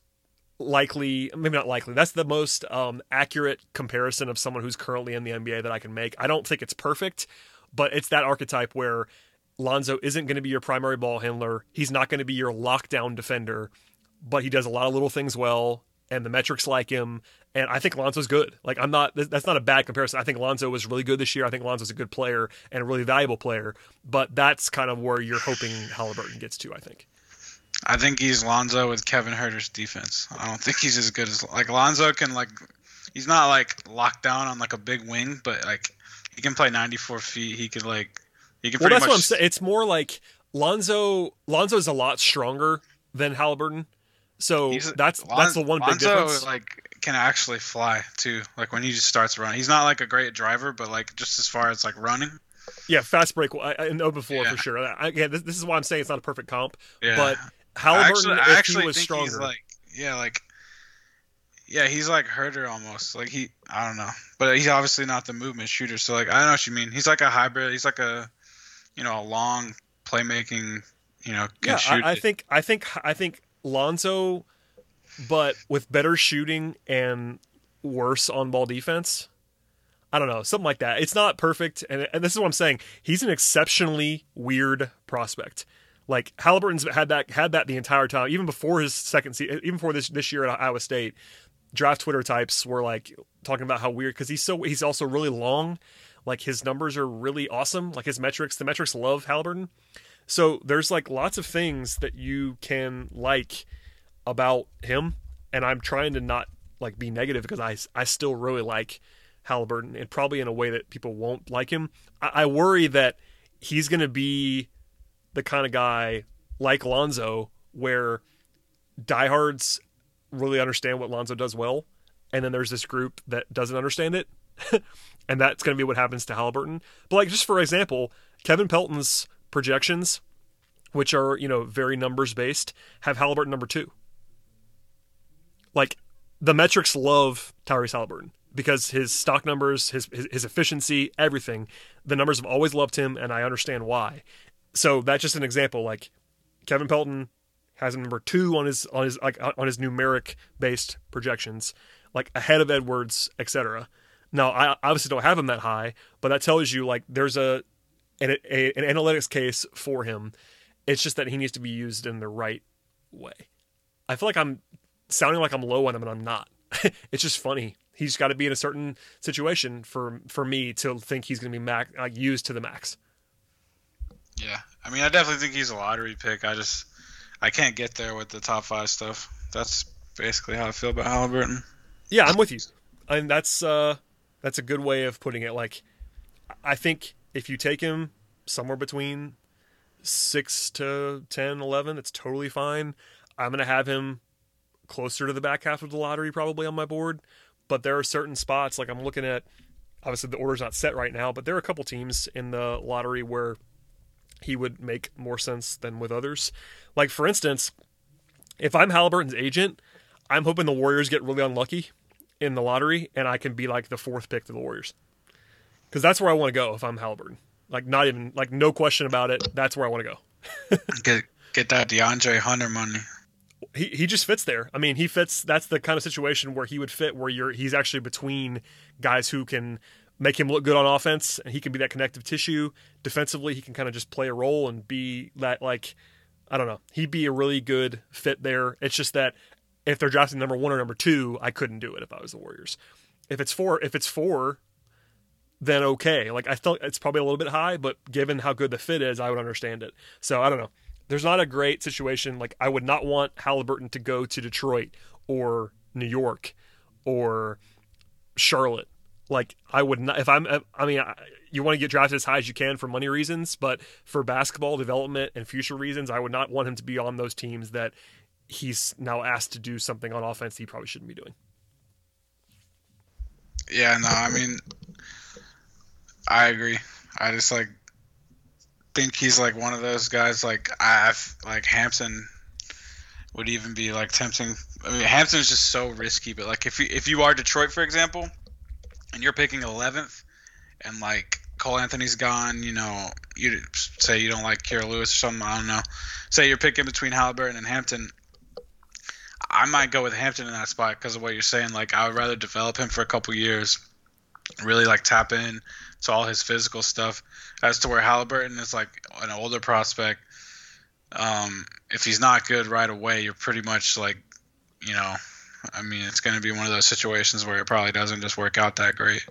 likely maybe not likely that's the most um, accurate comparison of someone who's currently in the nba that i can make. I don't think it's perfect but it's that archetype where lonzo isn't going to be your primary ball handler he's not going to be your lockdown defender but he does a lot of little things well and the metrics like him and i think lonzo's good. Like i'm not that's not a bad comparison. I think lonzo was really good this year. I think lonzo's a good player and a really valuable player but that's kind of where you're hoping halliburton gets to i think I think he's Lonzo with Kevin Huerter's defense. I don't think he's as good as like Lonzo can like. He's not like locked down on like a big wing, but like he can play 94 feet. He could like he can. Well, that's much, what I'm saying. It's more like Lonzo. Lonzo's a lot stronger than Halliburton, so that's Lon, that's the one Lonzo, big difference. like can actually fly too. Like when he just starts running, he's not like a great driver, but like just as far as like running. Yeah, fast break in open floor yeah. for sure. I, again, this, this, is why I'm saying it's not a perfect comp, yeah. but Halliburton, actually, if actually he was stronger, like yeah, like yeah, he's like Huerter almost. Like he, I don't know, but he's obviously not the movement shooter. So like I don't know what you mean. He's like a hybrid. He's like a you know a long playmaking. You know, yeah. I, I think I think I think Lonzo, but with better shooting and worse on ball defense. I don't know, something like that. It's not perfect, and, and this is what I'm saying. He's an exceptionally weird prospect. Like Halliburton's had that had that the entire time, even before his second season, even before this this year at Iowa State. Draft Twitter types were like talking about how weird because he's so he's also really long. Like his numbers are really awesome. Like his metrics, the metrics love Halliburton. So there's like lots of things that you can like about him, and I'm trying to not like be negative because I I still really like Halliburton and probably in a way that people won't like him. I, I worry that he's going to be the kind of guy like Lonzo where diehards really understand what Lonzo does well, and then there's this group that doesn't understand it, and that's going to be what happens to Halliburton. But like just for example, Kevin Pelton's projections, which are you know very numbers based, have Halliburton number two. Like the metrics love Tyrese Halliburton because his stock numbers, his, his, his efficiency, everything, the numbers have always loved him, and I understand why so that's just an example. Like Kevin Pelton has a number two on his on his like on his numeric based projections, like ahead of Edwards, etc. Now I obviously don't have him that high, but that tells you like there's a an, a, an analytics case for him. It's just that he needs to be used in the right way. I feel like I'm sounding like I'm low on him, and I'm not. it's just funny. He's got to be in a certain situation for for me to think he's going to be max, like, used to the max. Yeah, I mean, I definitely think he's a lottery pick. I just I can't get there with the top five stuff. That's basically how I feel about Halliburton. Yeah, I'm with you, and that's uh, that's a good way of putting it. Like, I think if you take him somewhere between six to 10, 11, it's totally fine. I'm gonna have him closer to the back half of the lottery probably on my board, but there are certain spots like I'm looking at. Obviously, the order's not set right now, but there are a couple teams in the lottery where he would make more sense than with others. Like for instance, if I'm Halliburton's agent, I'm hoping the Warriors get really unlucky in the lottery and I can be like the fourth pick to the Warriors. Cuz that's where I want to go if I'm Halliburton. Like not even like no question about it, that's where I want to go. get get that DeAndre Hunter money. He he just fits there. I mean, he fits that's the kind of situation where he would fit where you're he's actually between guys who can make him look good on offense, and he can be that connective tissue. Defensively, he can kind of just play a role and be that like I don't know. He'd be a really good fit there. It's just that if they're drafting number one or number two, I couldn't do it if I was the Warriors. If it's four, if it's four, then okay. Like I thought it's probably a little bit high, but given how good the fit is, I would understand it. So I don't know. There's not a great situation. Like I would not want Halliburton to go to Detroit or New York or Charlotte like I would not if I'm uh, I mean you want to get drafted as high as you can for money reasons, but for basketball development and future reasons, I would not want him to be on those teams that he's now asked to do something on offense he probably shouldn't be doing. Yeah, no, I mean, I agree. I just like think he's like one of those guys. Like I like Hampton would even be like tempting. I mean, Hampton's just so risky. But like if you if you are Detroit, for example, and you're picking 11th, and like Cole Anthony's gone, you know, you say you don't like Kira Lewis or something. I don't know. Say you're picking between Halliburton and Hampton. I might go with Hampton in that spot because of what you're saying. Like I would rather develop him for a couple years, really like tap in to all his physical stuff, as to where Halliburton is like an older prospect. Um, if he's not good right away, you're pretty much like, you know, I mean, it's going to be one of those situations where it probably doesn't just work out that great.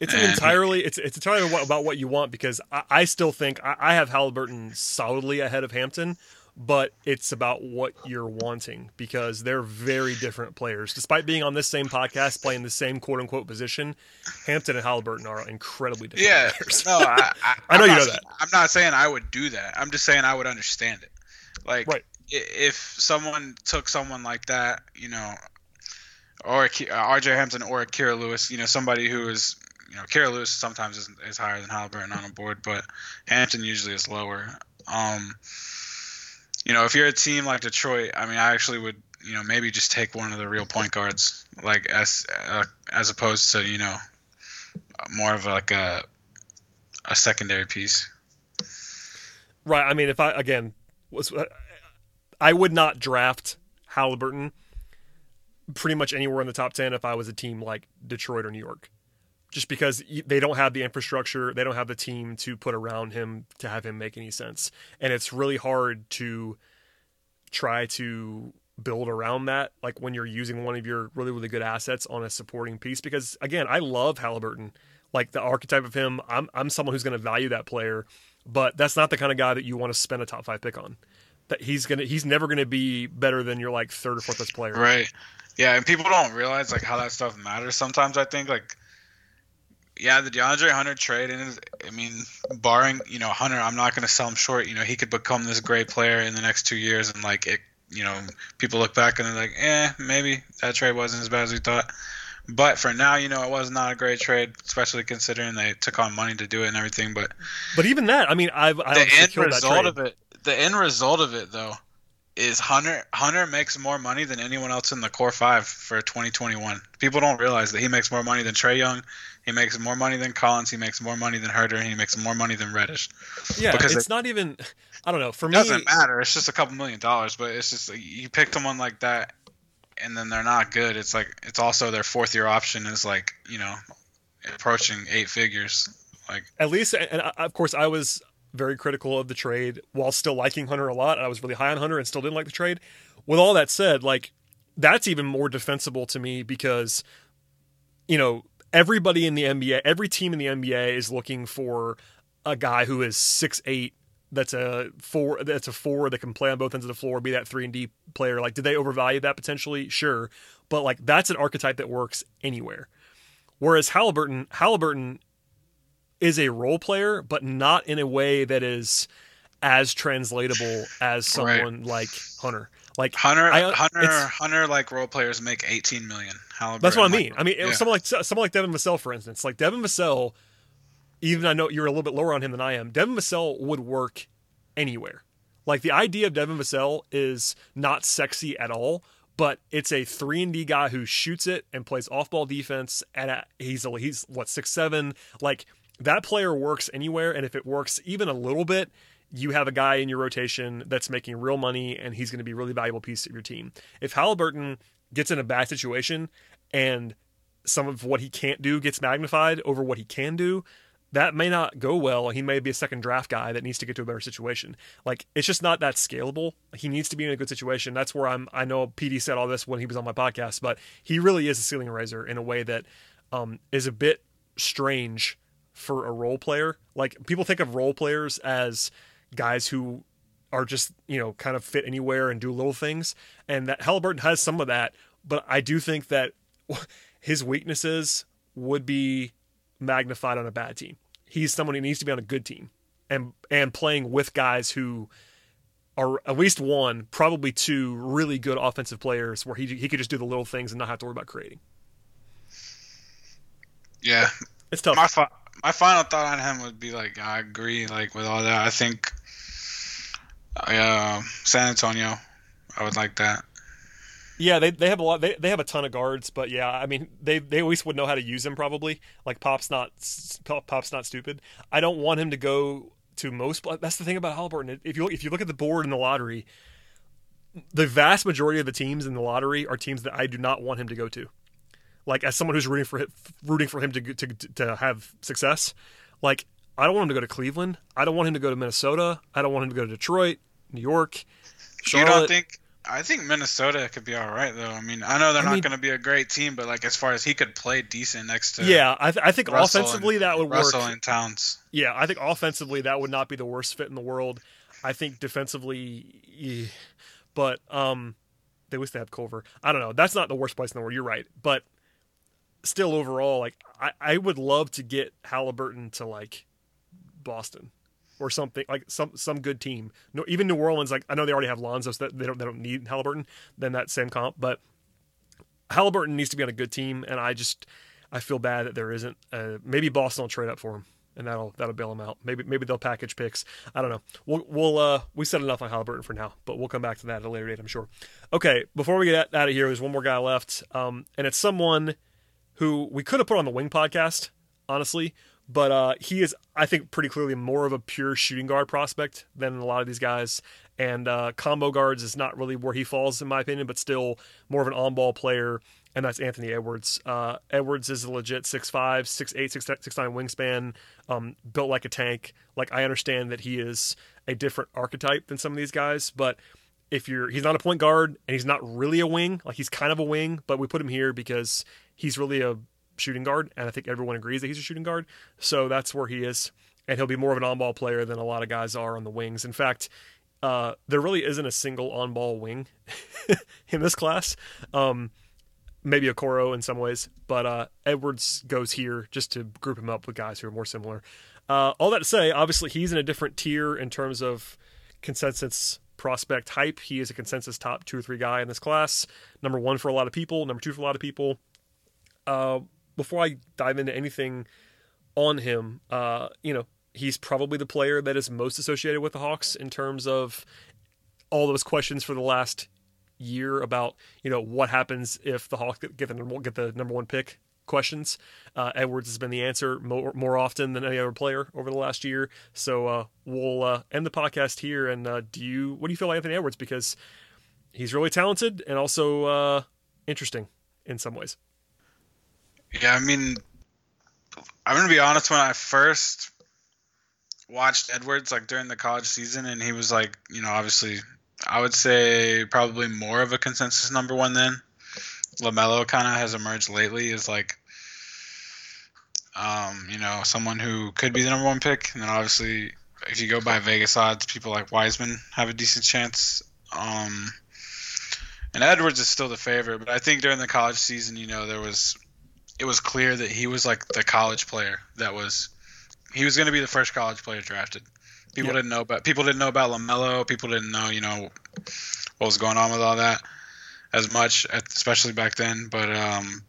It's and, entirely it's it's entirely about what you want because I, I still think I, I have Halliburton solidly ahead of Hampton, but it's about what you're wanting because they're very different players. Despite being on this same podcast, playing the same quote unquote position, Hampton and Halliburton are incredibly different yeah, players. no, I, I, I know I'm you not, know that. I'm not saying I would do that. I'm just saying I would understand it. Like, right. If someone took someone like that, you know, or RJ Hampton or Kira Lewis, you know, somebody who is, you know, Kira Lewis sometimes is, is higher than Halliburton on a board, but Hampton usually is lower. Um, you know, if you're a team like Detroit, I mean, I actually would, you know, maybe just take one of the real point guards, like as uh, as opposed to you know, more of like a a secondary piece. Right. I mean, if I again was, I would not draft Halliburton pretty much anywhere in the top ten if I was a team like Detroit or New York just because they don't have the infrastructure, they don't have the team to put around him to have him make any sense. And it's really hard to try to build around that like when you're using one of your really really good assets on a supporting piece because again, I love Halliburton. Like the archetype of him, I'm I'm someone who's going to value that player, but that's not the kind of guy that you want to spend a top 5 pick on. That he's to he's never going to be better than your like third or fourth best player. Right. Yeah, and people don't realize like how that stuff matters sometimes I think like yeah, the DeAndre Hunter trade, and I mean, barring you know Hunter, I'm not going to sell him short. You know, he could become this great player in the next two years, and like it, you know, people look back and they're like, eh, maybe that trade wasn't as bad as we thought. But for now, you know, it was not a great trade, especially considering they took on money to do it and everything. But but even that, I mean, I've I the end result of it, the end result of it though, is Hunter Hunter makes more money than anyone else in the core five for 2021. People don't realize that he makes more money than Trae Young, he makes more money than Collins, he makes more money than Huerter, and he makes more money than Reddish. Yeah, because it's it, not even. I don't know. For me, doesn't matter. It's just a couple million dollars, but it's just you pick someone like that, and then they're not good. It's like it's also their fourth year option is like you know approaching eight figures. Like at least, and uh, of course, I was very critical of the trade while still liking Hunter a lot. I was really high on Hunter and still didn't like the trade. With all that said, like that's even more defensible to me because you know everybody in the NBA, every team in the NBA is looking for a guy who is six eight. That's a four. That's a four that can play on both ends of the floor. Be that three and D player. Like, did they overvalue that potentially? Sure, but like that's an archetype that works anywhere. Whereas Halliburton, Halliburton is a role player, but not in a way that is as translatable as someone right. like Hunter. Like Hunter, I, Hunter, Hunter, like role players make 18 million. Halliburton, that's what I mean. Like, I mean, yeah. someone like someone like Devin Vassell, for instance. Like Devin Vassell, even I know you're a little bit lower on him than I am. Devin Vassell would work anywhere. Like the idea of Devin Vassell is not sexy at all, but it's a three and D guy who shoots it and plays off ball defense. And he's he's what six seven. Like that player works anywhere, and if it works even a little bit, you have a guy in your rotation that's making real money, and he's going to be a really valuable piece of your team. If Halliburton gets in a bad situation and some of what he can't do gets magnified over what he can do, that may not go well. He may be a second draft guy that needs to get to a better situation. Like it's just not that scalable. He needs to be in a good situation. That's where I'm. I know PD said all this when he was on my podcast, but he really is a ceiling raiser in a way that um, is a bit strange for a role player. Like people think of role players as guys who are just you know kind of fit anywhere and do little things, and that Halliburton has some of that. But I do think that his weaknesses would be magnified on a bad team. He's someone who needs to be on a good team and and playing with guys who are at least one, probably two really good offensive players where he he could just do the little things and not have to worry about creating. Yeah, It's tough. my my final thought on him would be like I agree like with all that. I think uh, San Antonio, I would like that. Yeah, they they have a lot. They, they have a ton of guards, but yeah, I mean, they they least would know how to use him probably. Like Pop's not Pop's not stupid. I don't want him to go to most. That's the thing about Halliburton. If you if you look at the board in the lottery, the vast majority of the teams in the lottery are teams that I do not want him to go to. Like as someone who's rooting for him, rooting for him to to to have success, like I don't want him to go to Cleveland. I don't want him to go to Minnesota. I don't want him to go to Detroit, New York. Charlotte. You don't think? I think Minnesota could be all right though. I mean, I know they're I not mean- going to be a great team, but like as far as he could play decent next to Yeah, I, th- I think Russell offensively and, that would work. Russell and Towns. Yeah, I think offensively that would not be the worst fit in the world. I think defensively, but um, they wish they had Culver. I don't know. That's not the worst place in the world. You're right, but still, overall, like I, I would love to get Halliburton to like Boston or something like some some good team. No, even New Orleans. Like I know they already have Lonzo, so that they don't they don't need Halliburton. Then that same comp, but Halliburton needs to be on a good team, and I just I feel bad that there isn't. Maybe Boston will trade up for him, and that'll that'll bail him out. Maybe maybe they'll package picks. I don't know. We'll we'll uh we said enough on Halliburton for now, but we'll come back to that at a later date, I'm sure. Okay, before we get out of here, there's one more guy left, um, and it's someone who we could have put on the Wing podcast, honestly, but uh, he is, I think, pretty clearly more of a pure shooting guard prospect than a lot of these guys. And uh, combo guards is not really where he falls, in my opinion, but still more of an on ball player, and that's Anthony Edwards. Uh, Edwards is a legit 6'5, 6'8, 6'9 wingspan, um, built like a tank. Like, I understand that he is a different archetype than some of these guys, but if you're he's not a point guard and he's not really a wing like he's kind of a wing but we put him here because he's really a shooting guard and i think everyone agrees that he's a shooting guard so that's where he is and he'll be more of an on-ball player than a lot of guys are on the wings in fact uh, there really isn't a single on-ball wing in this class um, maybe Okoro in some ways but uh, edwards goes here just to group him up with guys who are more similar uh, all that to say obviously he's in a different tier in terms of consensus prospect hype. He is a consensus top two or three guy in this class. Number one for a lot of people, number two for a lot of people. Uh, before I dive into anything on him, uh, you know, he's probably the player that is most associated with the Hawks in terms of all those questions for the last year about you know what happens if the Hawks get the number, get the number one pick questions. Uh, Edwards has been the answer more, more often than any other player over the last year. So uh, we'll uh, end the podcast here. And uh, do you what do you feel like Anthony Edwards because he's really talented and also uh, interesting in some ways. Yeah, I mean, I'm gonna be honest. When I first watched Edwards, like during the college season, and he was like, you know, obviously, I would say probably more of a consensus number one then. LaMelo kind of has emerged lately as like, um, you know, someone who could be the number one pick, and then obviously, if you go by Vegas odds, people like Wiseman have a decent chance. Um, and Edwards is still the favorite, but I think during the college season, you know, there was it was clear that he was like the college player that was he was going to be the first college player drafted. People Yeah. didn't know about people didn't know about LaMelo. People didn't know you know what was going on with all that as much, especially back then. But um,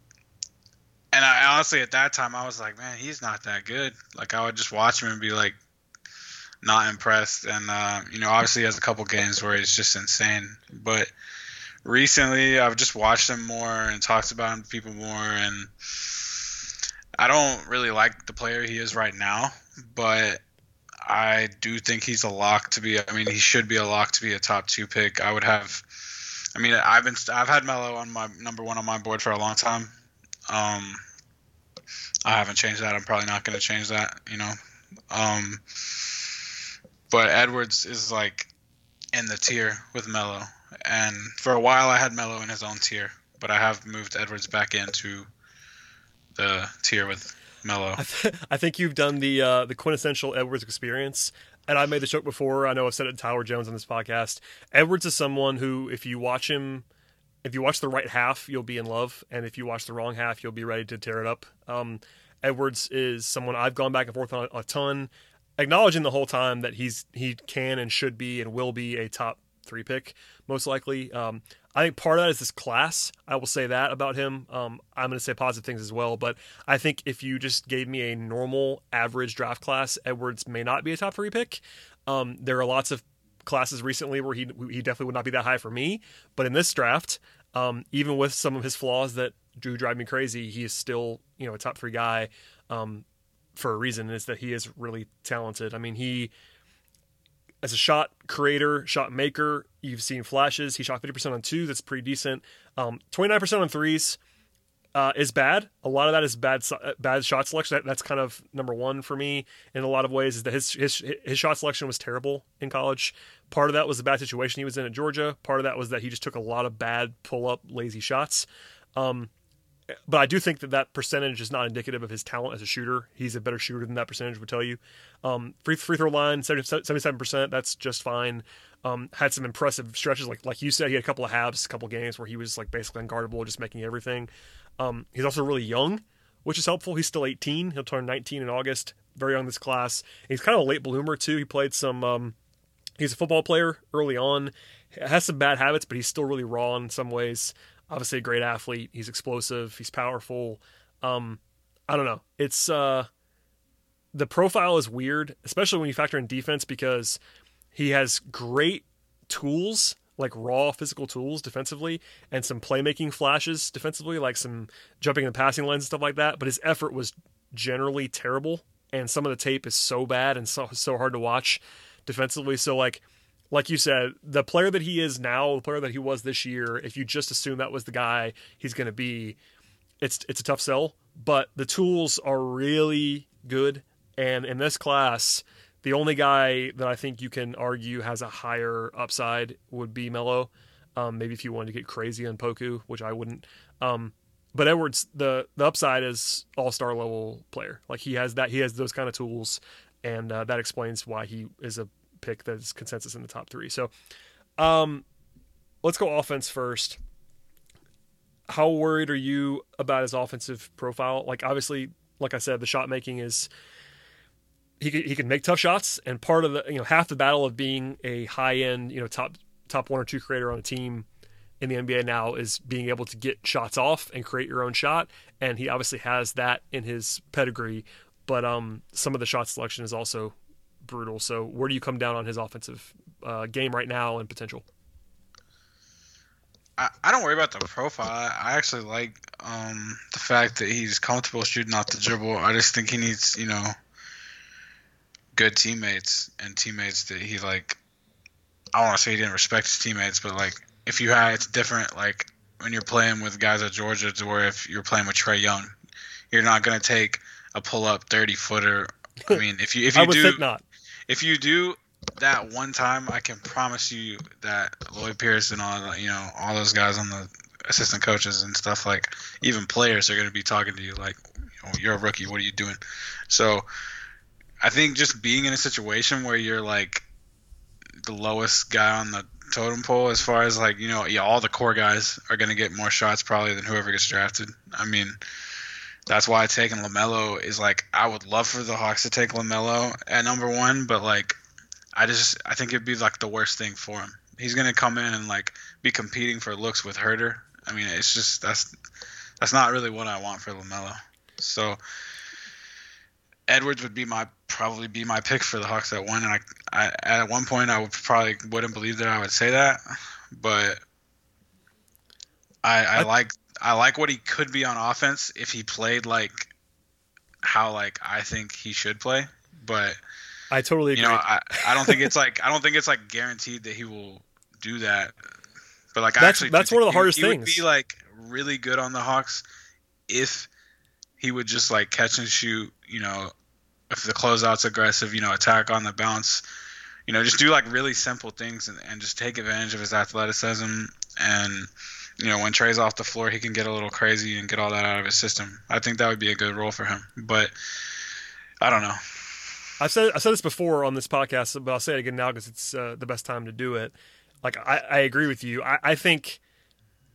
and I honestly at that time I was like, man, he's not that good. Like I would just watch him and be like, not impressed. And uh, you know, obviously he has a couple games where he's just insane, but recently I've just watched him more and talked about him to people more and I don't really like the player he is right now, but I do think he's a lock to be I mean he should be a lock to be a top 2 pick. I would have I mean I've been I've had Melo on my number 1 on my board for a long time. Um I haven't changed that. I'm probably not going to change that, you know. Um but Edwards is like in the tier with Melo and for a while I had Melo in his own tier, but I have moved Edwards back into the tier with Melo. I, th- I think you've done the uh, the quintessential Edwards experience. And I made the joke before. I know I've said it to Tyler Jones on this podcast. Edwards is someone who, if you watch him, if you watch the right half, you'll be in love, and if you watch the wrong half, you'll be ready to tear it up. Um, Edwards is someone I've gone back and forth on a ton. acknowledging the whole time that he's he can and should be and will be a top three pick most likely. Um, I think part of that is this class. I will say that about him. Um, I'm going to say positive things as well, but I think if you just gave me a normal average draft class, Edwards may not be a top three pick. Um, there are lots of classes recently where he he definitely would not be that high for me, but in this draft, um, even with some of his flaws that do drive me crazy, he is still you know a top three guy um, for a reason. Is that he is really talented. I mean he as a shot creator, shot maker, you've seen flashes. He shot 50% on two. That's pretty decent. Um, 29% on threes uh, is bad. A lot of that is bad bad shot selection. That, that's kind of number one for me in a lot of ways. Is that his his his shot selection was terrible in college. Part of that was the bad situation he was in at Georgia. Part of that was that he just took a lot of bad pull up lazy shots. Um, but I do think that that percentage is not indicative of his talent as a shooter. He's a better shooter than that percentage would tell you. Um, free free throw line, seventy-seven percent. That's just fine. Um, had some impressive stretches, like like you said, he had a couple of halves, a couple of games where he was like basically unguardable, just making everything. Um, he's also really young, which is helpful. He's still 18. He'll turn 19 in August. Very young this class. He's kind of a late bloomer too. He played some. Um, he's a football player early on. Has some bad habits, but he's still really raw in some ways obviously a great athlete. He's explosive. He's powerful. Um, I don't know. It's uh, the profile is weird, especially when you factor in defense because he has great tools, like raw physical tools defensively, and some playmaking flashes defensively, like some jumping in the passing lanes and stuff like that. But his effort was generally terrible, and some of the tape is so bad and so so hard to watch defensively. So like like you said, the player that he is now, the player that he was this year, if you just assume that was the guy he's going to be, it's it's a tough sell. But the tools are really good, and in this class, the only guy that I think you can argue has a higher upside would be Melo. Um, maybe if you wanted to get crazy on Poku, which I wouldn't. Um, but Edwards, the the upside is all star level player. Like he has that, he has those kind of tools, and uh, that explains why he is a pick that is consensus in the top three. So, um, let's go offense first. How worried are you about his offensive profile? Like, obviously, like I said, the shot making is he can, he can make tough shots, and part of the you know half the battle of being a high end you know top top one or two creator on a team in the NBA now is being able to get shots off and create your own shot, and he obviously has that in his pedigree. But um, some of the shot selection is also brutal. So where do you come down on his offensive uh, game right now and potential? I, I don't worry about the profile. I, actually like um, the fact that he's comfortable shooting off the dribble. I just think he needs, you know, good teammates and teammates that he like. I don't want to say he didn't respect his teammates, but like if you had, it's different. Like when you're playing with guys at Georgia, to where if you're playing with Trae Young, you're not gonna take a pull up 30 footer. I mean, if you if you do not if you do that one time, I can promise you that Lloyd Pierce and all you know all those guys on the assistant coaches and stuff like even players are going to be talking to you like oh, you're a rookie. What are you doing? So i think just being in a situation where you're like the lowest guy on the totem pole as far as like you know yeah all the core guys are going to get more shots probably than whoever gets drafted. I mean that's why taking LaMelo is like I would love for the Hawks to take LaMelo at number one, but like I just I think it'd be like the worst thing for him. He's gonna come in and like be competing for looks with Huerter. I mean, it's just that's that's not really what I want for LaMelo. So Edwards would be my probably be my pick for the Hawks at one, and I, I at one point I would probably wouldn't believe that I would say that, but I, I, I like I like what he could be on offense if he played like how like I think he should play, but I totally agree. You know, I, I don't think it's like I don't think it's like guaranteed that he will do that. But like that's, actually that's one of the he, hardest he things. Would be like really good on the Hawks if he would just like catch and shoot. You know, if the closeout's aggressive, you know, attack on the bounce. You know, just do like really simple things and, and just take advantage of his athleticism and you know, when Trae's off the floor, he can get a little crazy and get all that out of his system. I think that would be a good role for him. But I don't know. I've said I said this before on this podcast, but I'll say it again now because it's uh, the best time to do it. Like I, I agree with you. I, I, think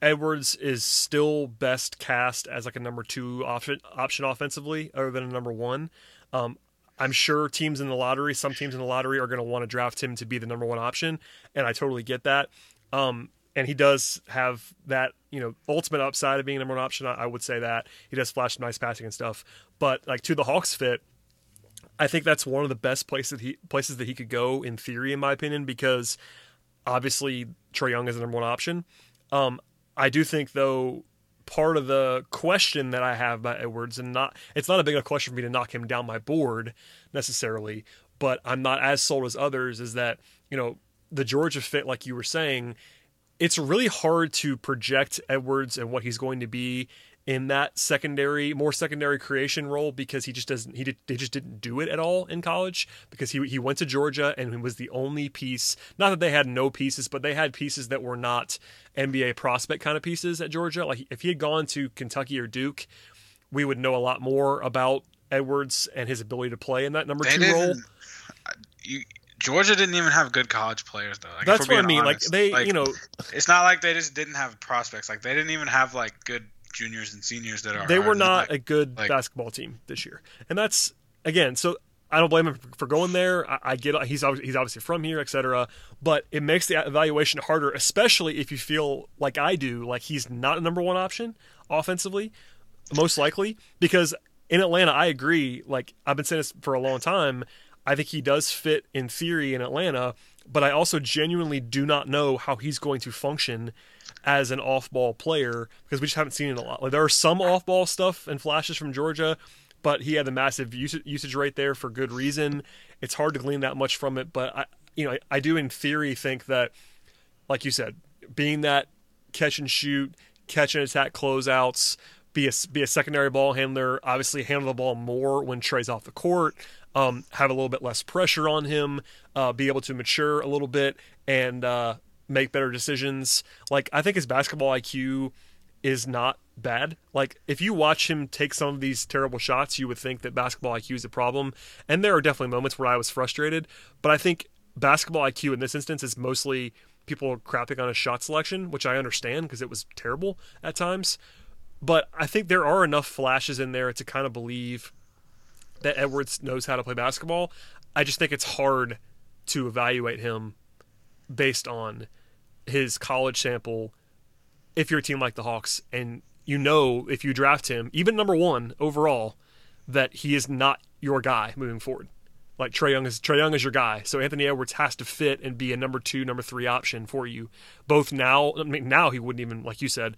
Edwards is still best cast as like a number two option option offensively, other than a number one. Um, I'm sure teams in the lottery, some teams in the lottery, are going to want to draft him to be the number one option, and I totally get that. Um, and he does have that, you know, ultimate upside of being a number one option. I, would say that he does flash nice passing and stuff, but like to the Hawks fit, I think that's one of the best places that he places that he could go in theory, in my opinion, because obviously Trae Young is the number one option. Um, I do think though part of the question that I have about Edwards, and not it's not a big enough question for me to knock him down my board necessarily, but I'm not as sold as others. Is that you know the Georgia fit, like you were saying, it's really hard to project Edwards and what he's going to be in that secondary, more secondary creation role because he just doesn't he did he just didn't do it at all in college because he he went to Georgia and he was the only piece. Not that they had no pieces, but they had pieces that were not NBA prospect kind of pieces at Georgia. Like if he had gone to Kentucky or Duke, we would know a lot more about Edwards and his ability to play in that number They two role. You, Georgia didn't even have good college players though. Like, That's what I mean. honest. Like they, you know, it's not like they just didn't have prospects. Like they didn't even have like good juniors and seniors that are. they were not like- a good like- basketball team this year, and that's again. So I don't blame him for going there. I, I get he's he's obviously from here, etc. But it makes the evaluation harder, especially if you feel like I do, like he's not a number one option offensively, most likely because in Atlanta, I agree. Like I've been saying this for a long time. I think he does fit in theory in Atlanta, but I also genuinely do not know how he's going to function as an off-ball player because we just haven't seen it a lot. Like there are some off-ball stuff and flashes from Georgia, but he had a massive usage, usage rate there for good reason. It's hard to glean that much from it, but I, you know, I, I do in theory think that, like you said, being that catch and shoot, catch and attack closeouts, be a be a secondary ball handler. Obviously, handle the ball more when Trae's off the court. Um, have a little bit less pressure on him. Uh, be able to mature a little bit and uh, make better decisions. Like I think his basketball IQ is not bad. Like if you watch him take some of these terrible shots, you would think that basketball IQ is a problem. And there are definitely moments where I was frustrated, but I think basketball IQ in this instance is mostly people crapping on his shot selection, which I understand because it was terrible at times. But I think there are enough flashes in there to kind of believe that Edwards knows how to play basketball. I just think it's hard to evaluate him based on his college sample if you're a team like the Hawks and you know if you draft him, even number one overall, that he is not your guy moving forward. Like Trae Young is Trae Young is your guy, so Anthony Edwards has to fit and be a number two, number three option for you. Both now, I mean, now he wouldn't even like you said,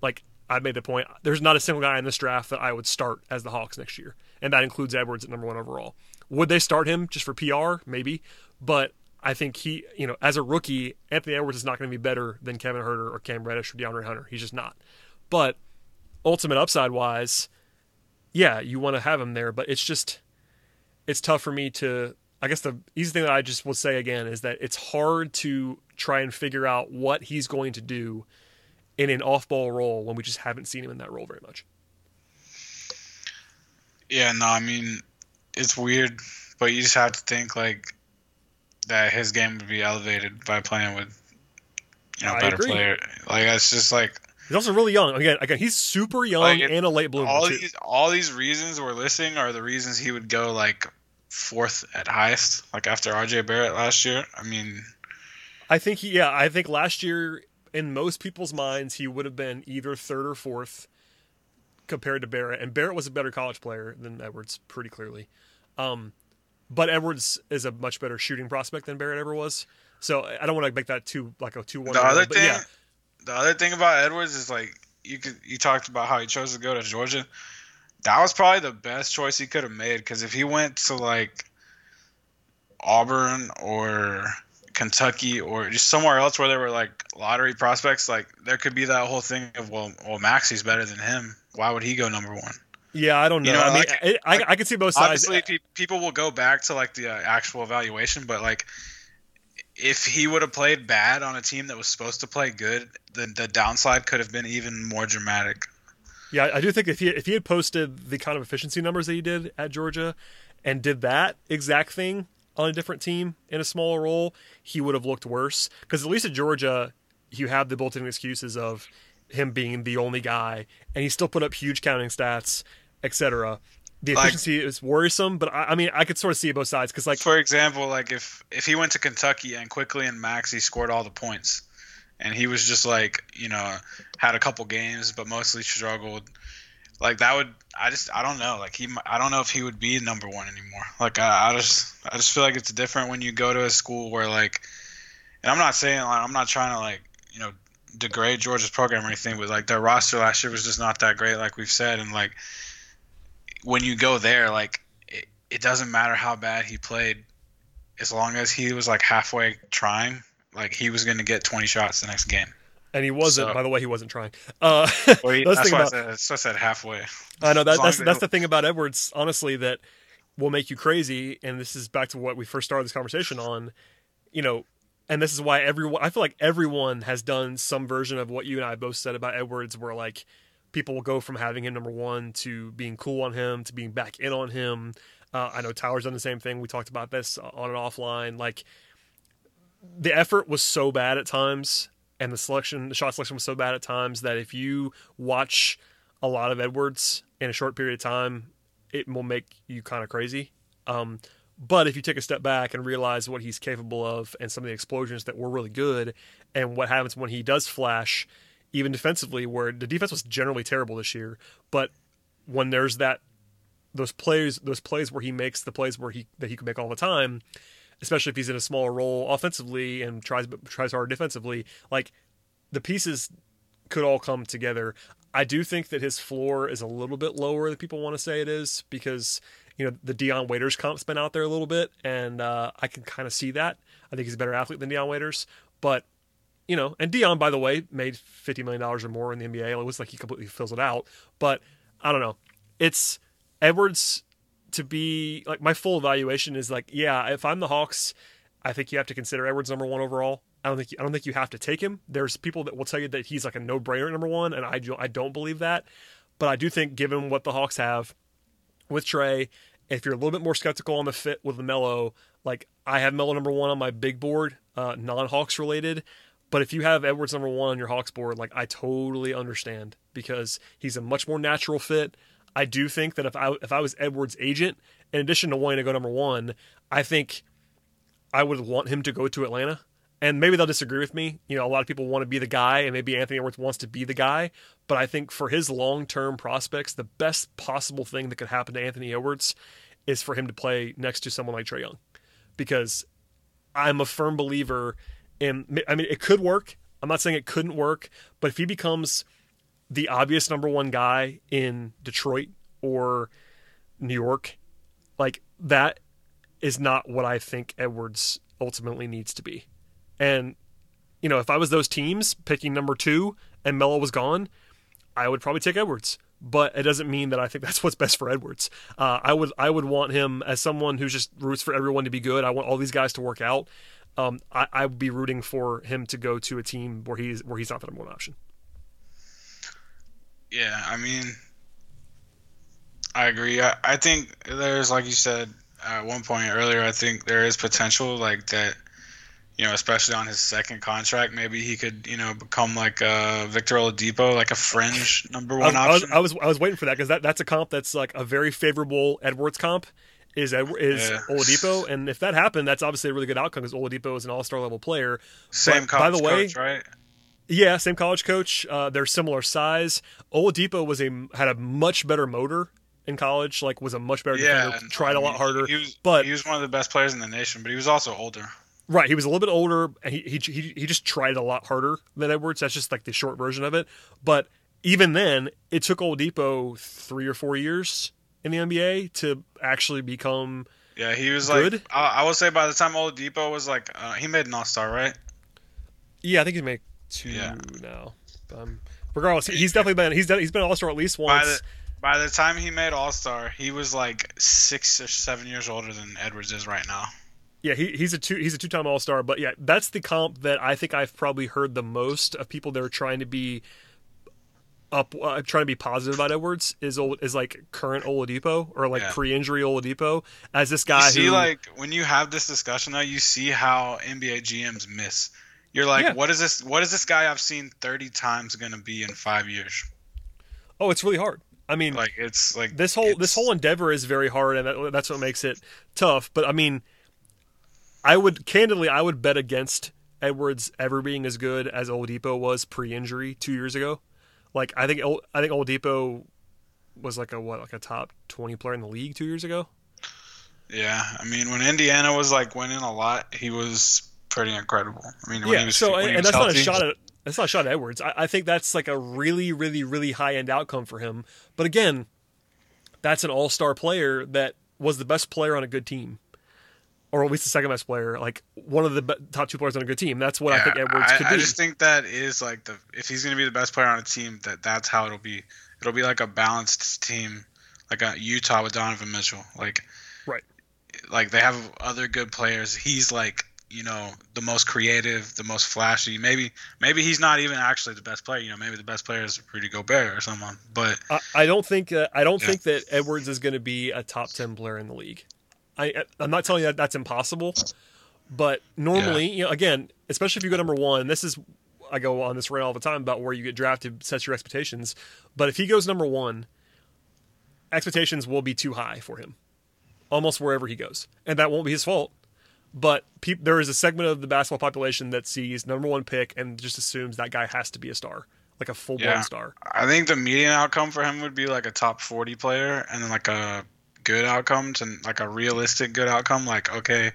like I made the point. There's not a single guy in this draft that I would start as the Hawks next year, and that includes Edwards at number one overall. Would they start him just for PR? Maybe, but I think he, you know, as a rookie, Anthony Edwards is not going to be better than Kevin Huerter or Cam Reddish or DeAndre Hunter. He's just not. But ultimate upside wise, yeah, you want to have him there, but it's just it's tough for me to I guess the easy thing that I just will say again is that it's hard to try and figure out what he's going to do in an off-ball role when we just haven't seen him in that role very much. Yeah, no, I mean, it's weird, but you just have to think like that his game would be elevated by playing with you know I better agree. player. Like it's just like He's also really young. Again, again, he's super young Like, it- and a late bloomer all too. these all these reasons we're listing are the reasons he would go like fourth at highest, like after RJ Barrett last year. I mean, I think he, yeah, I think last year in most people's minds he would have been either third or fourth compared to Barrett, and Barrett was a better college player than Edwards, pretty clearly. Um, but Edwards is a much better shooting prospect than Barrett ever was. So I don't want to make that too like a two one. the other but thing, yeah, the other thing about Edwards is like you could you talked about how he chose to go to Georgia. That was probably the best choice he could have made because if he went to like Auburn or Kentucky or just somewhere else where there were like lottery prospects, like there could be that whole thing of well, well, Maxey's better than him. Why would he go number one? yeah, I don't know. You know, I mean, like- it, I, I can see both sides. Obviously, people will go back to like the uh, actual evaluation, but like if he would have played bad on a team that was supposed to play good, then the downside could have been even more dramatic. Yeah, I do think if he if he had posted the kind of efficiency numbers that he did at Georgia, and did that exact thing on a different team in a smaller role, he would have looked worse. Because at least at Georgia, you have the built-in excuses of him being the only guy, and he still put up huge counting stats, etc. the Like- efficiency is worrisome, but I, I mean, I could sort of see both sides because, like, for example, like if if he went to Kentucky and Quickley and Maxey scored all the points, and he was just like you know had a couple games but mostly struggled, like that would I just I don't know like he I don't know if he would be number one anymore. Like I, I just I just feel like it's different when you go to a school where like, and I'm not saying like I'm not trying to like you know degrade Georgia's program or anything, but like their roster last year was just not that great, like we've said, and like when you go there, like it, it doesn't matter how bad he played, as long as he was like halfway trying, like he was going to get 20 shots the next game. And he wasn't. So- by the way, he wasn't trying. Uh, he, let's that's why about. I said, that's I said halfway. I know that, that's that's the thing about Edwards, honestly, that will make you crazy. And this is back to what we first started this conversation on. You know, and this is why everyone. I feel like everyone has done some version of what you and I both said about Edwards, where like people will go from having him number one to being cool on him to being back in on him. Uh, I know Tyler's done the same thing. We talked about this on and offline. Like the effort was so bad at times, and the selection, the shot selection was so bad at times that if you watch a lot of Edwards in a short period of time, it will make you kind of crazy. Um, but if you take a step back and realize what he's capable of and some of the explosions that were really good, and what happens when he does flash, even defensively, where the defense was generally terrible this year, but when there's that those plays those plays where he makes the plays where he that he can make all the time, especially if he's in a smaller role offensively and tries tries hard defensively, like the pieces could all come together. I do think that his floor is a little bit lower than people want to say it is because you know the Dion Waiters comp's been out there a little bit, and uh, I can kind of see that. I think he's a better athlete than Dion Waiters, but you know, and Dion, by the way, made fifty million dollars or more in the NBA. It looks like he completely fills it out, but I don't know. It's Edwards to be like my full evaluation is like, yeah, if I'm the Hawks, I think you have to consider Edwards number one overall. I don't think I don't think you have to take him. There's people that will tell you that he's like a no brainer number one, and I I don't believe that. But I do think, given what the Hawks have with Trae, if you're a little bit more skeptical on the fit with Melo, like I have Melo number one on my big board, uh, non-Hawks related. But if you have Edwards number one on your Hawks board, like I totally understand because he's a much more natural fit. I do think that if I if I was Edwards' agent, in addition to wanting to go number one, I think I would want him to go to Atlanta. And maybe they'll disagree with me. You know, a lot of people want to be the guy, and maybe Anthony Edwards wants to be the guy. But I think for his long term prospects, the best possible thing that could happen to Anthony Edwards is for him to play next to someone like Trae Young. Because I'm a firm believer in, I mean, it could work. I'm not saying it couldn't work, but if he becomes the obvious number one guy in Detroit or New York, like that is not what I think Edwards ultimately needs to be. And you know, if I was those teams picking number two and Melo was gone, I would probably take Edwards. But it doesn't mean that I think that's what's best for Edwards. Uh, I would I would want him as someone who just roots for everyone to be good. I want all these guys to work out. Um, I, I would be rooting for him to go to a team where he's where he's not the number one option. Yeah, I mean, I agree. I, I think there's, like you said at one point earlier, I think there is potential, like that, you know, especially on his second contract, maybe he could, you know, become like a Victor Oladipo, like a fringe number one I, was, option. I was I was waiting for that because that, that's a comp that's like a very favorable Edwards comp is Ed, is Yeah. Oladipo, and if that happened, that's obviously a really good outcome because Oladipo is an All Star level player. Same but by the way- coach, right? Yeah, same college coach. Uh, they're similar size. Oladipo was a had a much better motor in college. Like was a much better Yeah, defender. Tried a lot harder. He was, but- he was one of the best players in the nation, but he was also older. Right, he was a little bit older, and he, he he he just tried a lot harder than Edwards. That's just like the short version of it. But even then, it took Oladipo three or four years in the NBA to actually become. Yeah, he was like, Good? I, I would say by the time Oladipo was like, uh, he made an All Star, right? Yeah, I think he's made two Yeah. now. Um, regardless, he- he's definitely been he's done, he's been an All Star at least once. By the by the time he made All Star, he was like six or seven years older than Edwards is right now. Yeah, he, he's a two he's a two time All Star. But yeah, that's the comp that I think I've probably heard the most of people that are trying to be up, uh, trying to be positive about Edwards is Ol- is like current Oladipo or like Yeah. pre injury Oladipo as this You guy see, who like when you have this discussion, though, you see how NBA GMs miss. You're like, Yeah. what is this? What is this guy I've seen 30 times going to be in five years? oh it's really hard I mean, like it's like this whole this whole endeavor is very hard, and that, that's what makes it tough. But I mean, I would candidly, I would bet against Edwards ever being as good as Oladipo was pre-injury two years ago. Like I think I think Oladipo was like a what like a top twenty player in the league two years ago. Yeah, I mean when Indiana was like winning a lot, he was pretty incredible. I mean, when yeah, he was, so he and that's healthy, not a shot at that's not a shot at Edwards. I, I think that's like a really, really, really high end outcome for him. But again, that's an all star player that was the best player on a good team, or at least the second best player, like one of the be- top two players on a good team. That's what I think Edwards I, could I be. I just think that is like the if he's going to be the best player on a team, that that's how it'll be. It'll be like a balanced team, like a Utah with Donovan Mitchell. Like, Right. Like they have other good players. He's like you know the most creative, the most flashy. Maybe maybe he's not even actually the best player. You know, maybe the best player is Rudy Gobert or someone. But I, I don't think uh, I don't Yeah. think that Edwards is going to be a top ten player in the league. I I'm not telling you that that's impossible, but normally, you know, again, especially if you go number one, this is I go on this rant all the time about where you get drafted sets your expectations. But if he goes number one, expectations will be too high for him, almost wherever he goes, and that won't be his fault. But peop there is a segment of the basketball population that sees number one pick and just assumes that guy has to be a star, like a full blown Yeah. star. I think the median outcome for him would be like a top 40 player and then like a good outcome to like a realistic good outcome like okay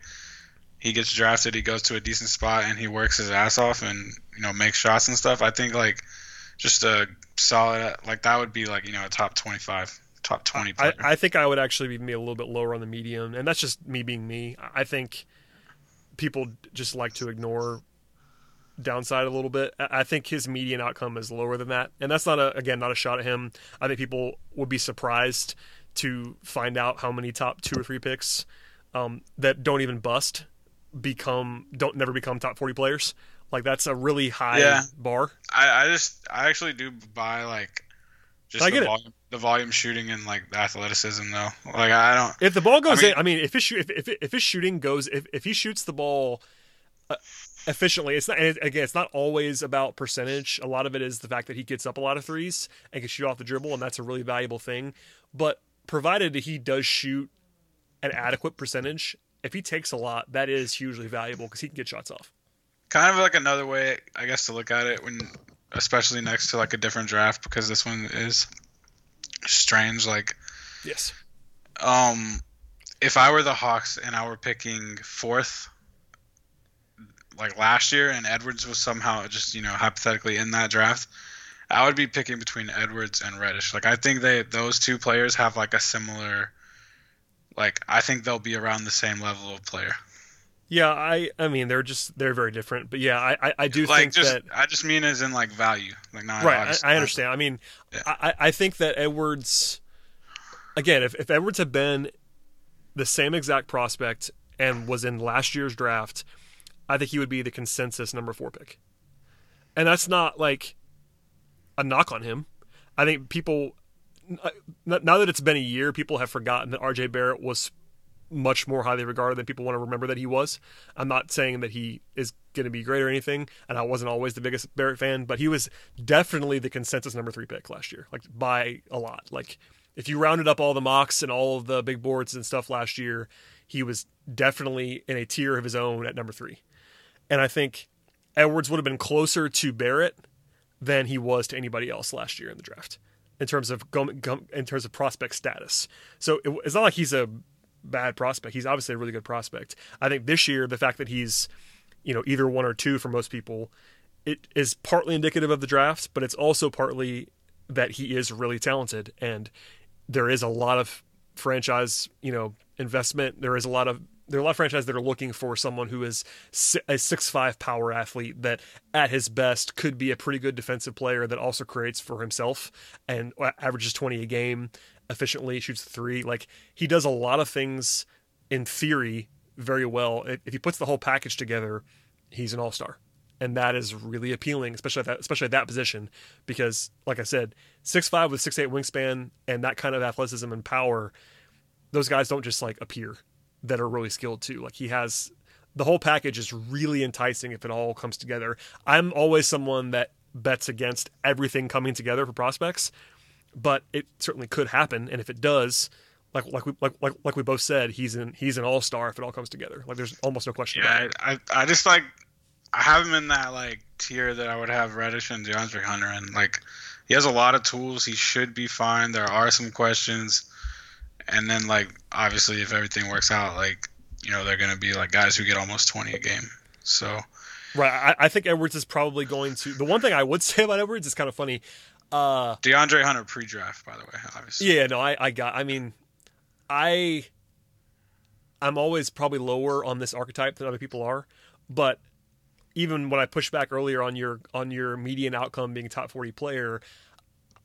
he gets drafted he goes to a decent spot and he works his ass off and you know makes shots and stuff I think like just a solid like that would be like you know a top 25 top 20 I, I think I would actually be a little bit lower on the medium, and that's just me being me. I think people just like to ignore downside a little bit. I think his median outcome is lower than that, and that's not a again not a shot at him. I think people would be surprised to find out how many top two or three picks um, that don't even bust become don't never become top forty players. Like that's a really high Yeah. bar. I, I just I actually do buy like just I the get it. volume the volume shooting and like the athleticism though like I don't If the ball goes I mean- in, I mean, if his shoot, if, if if his shooting goes, if if he shoots the ball uh, efficiently, it's not. And it, again, it's not always about percentage. A lot of it is the fact that he gets up a lot of threes and can shoot off the dribble, and that's a really valuable thing. But provided he does shoot an adequate percentage, if he takes a lot, that is hugely valuable because he can get shots off. kind of like another way i guess to look at it when especially next to like a different draft because this one is strange like Yes. um if i were the hawks and i were picking fourth like last year and edwards was somehow just you know hypothetically in that draft i would be picking between edwards and reddish like i think they those two players have like a similar like i think they'll be around the same level of player Yeah, I I mean they're just they're very different, but yeah, I I, I do like think just that I just mean as in like value, like not right I, I understand. I mean Yeah. I, I think that edwards again if, if edwards had been the same exact prospect and was in last year's draft i think he would be the consensus number four pick. And that's not like a knock on him. I think people uh, now that it's been a year people have forgotten that rj barrett was much more highly regarded than people want to remember that he was. I'm not saying that he is going to be great or anything, and I wasn't always the biggest Barrett fan, but he was definitely the consensus number three pick last year, like by a lot. Like if you rounded up all the mocks and all of the big boards and stuff last year, he was definitely in a tier of his own at number three. And I think Edwards would have been closer to Barrett than he was to anybody else last year in the draft in terms of in terms of prospect status. So it, it's not like he's a bad prospect. He's obviously a really good prospect. I think this year the fact that he's you know either one or two for most people it is partly indicative of the draft, but it's also partly that he is really talented and there is a lot of franchise, you know, investment. There is a lot of there are a lot of franchises that are looking for someone who is a six five power athlete that, at his best, could be a pretty good defensive player that also creates for himself and averages twenty a game, efficiently shoots three. Like he does a lot of things in theory very well. If if he puts the whole package together, he's an all star, and that is really appealing, especially at that especially at that position, because like I said, six five with six eight wingspan and that kind of athleticism and power, those guys don't just like appear that are really skilled too. Like he has the whole package is really enticing if it all comes together. I'm always someone that bets against everything coming together for prospects. But it certainly could happen. And if it does, like like we like like, like we both said, he's an he's an all star if it all comes together. Like there's almost no question. about Yeah, it. I, I just like I have him in that like tier that I would have Reddish and DeAndre Hunter and like he has a lot of tools. He should be fine. There are some questions, and then like obviously if everything works out, like you know they're gonna be like guys who get almost 20 a game. So Right. I, I think Edwards is probably going to. The one thing I would say about Edwards is kind of funny. Uh, DeAndre Hunter pre-draft, by the way, obviously. yeah, no, I, I got. I mean, I, I'm always probably lower on this archetype than other people are, but even when I pushed back earlier on your on your median outcome being a top 40 player,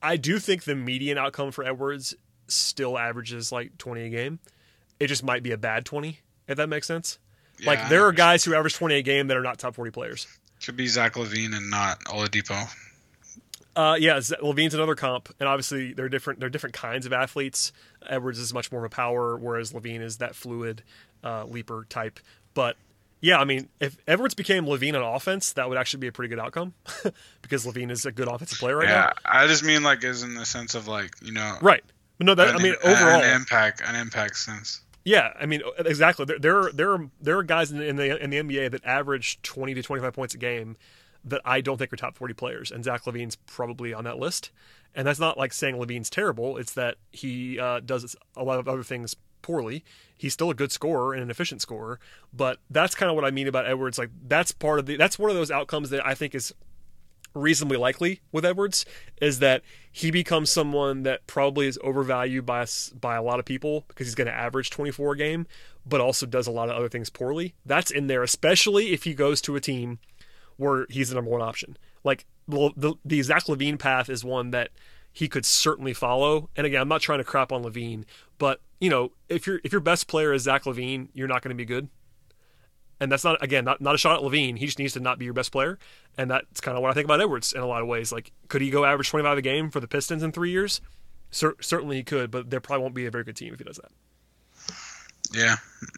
I do think the median outcome for Edwards still averages like 20 a game. It just might be a bad 20, if that makes sense. like there are guys who average 20 a game that are not top 40 players. Could be Zach LaVine and not Oladipo. Uh, yeah, LaVine's another comp, and obviously they're different. They're different kinds of athletes. Edwards is much more of a power, whereas LaVine is that fluid uh, leaper type. But yeah, I mean, if Edwards became LaVine on offense, that would actually be a pretty good outcome because LaVine is a good offensive player right now. yeah, I just mean like is in the sense of like you know. Right. But no, that I an- mean an overall, impact, an impact sense. yeah, I mean exactly. There, there, are, there are there are guys in the, in the in the NBA that average twenty to twenty five points a game that I don't think are top forty players, and Zach LaVine's probably on that list. And that's not like saying LaVine's terrible; it's that he uh, does a lot of other things poorly. He's still a good scorer and an efficient scorer, but that's kind of what I mean about Edwards. Like that's part of the that's one of those outcomes that I think is reasonably likely with Edwards is that he becomes someone that probably is overvalued by by a lot of people because he's going to average 24 a game, but also does a lot of other things poorly. That's in there, especially if he goes to a team where he's the number one option. Like the the, Zach LaVine path is one that he could certainly follow. And again, I'm not trying to crap on LaVine, but you know, if your if your best player is Zach LaVine, you're not going to be good. And that's not again not, not a shot at LaVine. He just needs to not be your best player, and that's kind of what I think about Edwards in a lot of ways. Like, could he go average 25 a game for the Pistons in three years? Cer- certainly he could, but there probably won't be a very good team if he does that. Yeah.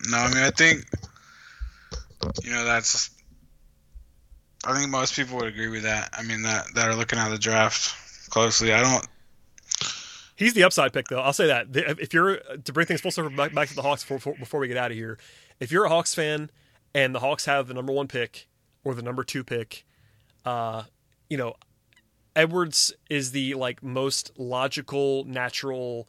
No, I mean, I think, you know, that's. I think most people would agree with that. I mean, that that are looking at the draft closely. I don't. He's the upside pick, though. I'll say that. If you're to bring things full circle back, back to the Hawks before, before- before we get out of here, if you're a Hawks fan and the Hawks have the number one pick or the number two pick, uh, you know, Edwards is the like most logical, natural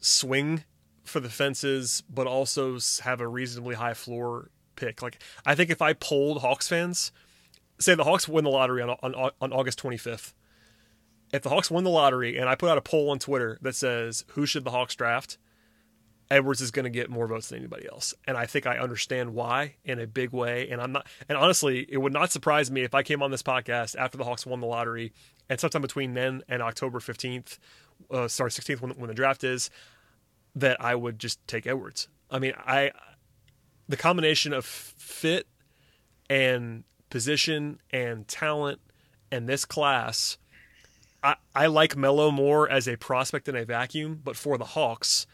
swing for the fences, but also have a reasonably high floor pick. Like I think if I polled Hawks fans, say the Hawks win the lottery on on, on August 25th if the Hawks win the lottery and I put out a poll on Twitter that says who should the Hawks draft, Edwards is going to get more votes than anybody else. And I think I understand why in a big way. And I'm not, and honestly, it would not surprise me if I came on this podcast after the Hawks won the lottery and sometime between then and October 15th, uh, sorry, 16th when, when the draft is, that I would just take Edwards. I mean, I, the combination of fit and position and talent and this class, I, I like Melo more as a prospect in a vacuum, but for the Hawks,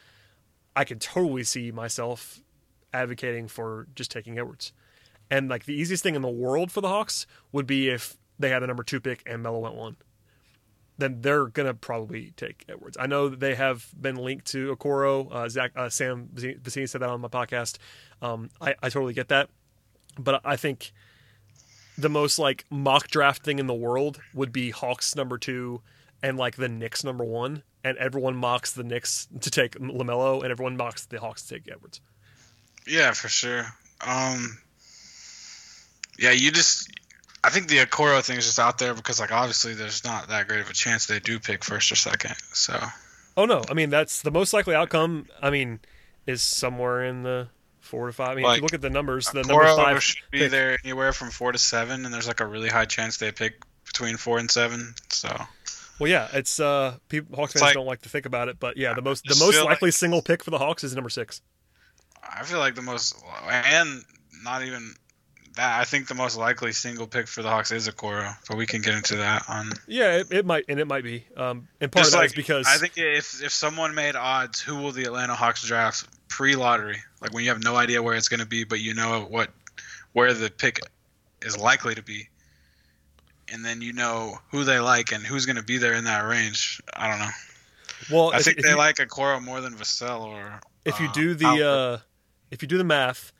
I can totally see myself advocating for just taking Edwards. And like the easiest thing in the world for the Hawks would be if they had the number two pick and Melo went one. Then they're gonna probably take Edwards. I know they have been linked to Okoro. Uh, Zach, uh, Sam Vecenie said that on my podcast. Um, I, I totally get that, but I think the most like mock draft thing in the world would be Hawks number two and like the Knicks number one, and everyone mocks the Knicks to take LaMelo, and everyone mocks the Hawks to take Edwards. Yeah, for sure. Um. Yeah, you just. I think the Okoro thing is just out there because, like, obviously, there's not that great of a chance they do pick first or second. So Oh no, I mean that's the most likely outcome. I mean, is somewhere in the four to five. I mean, if you look at the numbers, the number five should be pick- there anywhere from four to seven, and there's like a really high chance they pick between four and seven. So Well, yeah, it's uh, people, Hawks It's fans like- don't like to think about it, but yeah, the most the most likely like- single pick for the Hawks is number six. I feel like the most, and not even that. I think the most likely single pick for the Hawks is a Okoro, but we can get into that on. Yeah, it, it might and it might be. Um, and part Just of that like is because I think if if someone made odds, who will the Atlanta Hawks draft pre-lottery? Like when you have no idea where it's going to be, but you know what where the pick is likely to be, and then you know who they like and who's going to be there in that range. I don't know. Well, I if- think if they you- like Okoro more than Vassell or. if you uh, do the uh, if you do the math,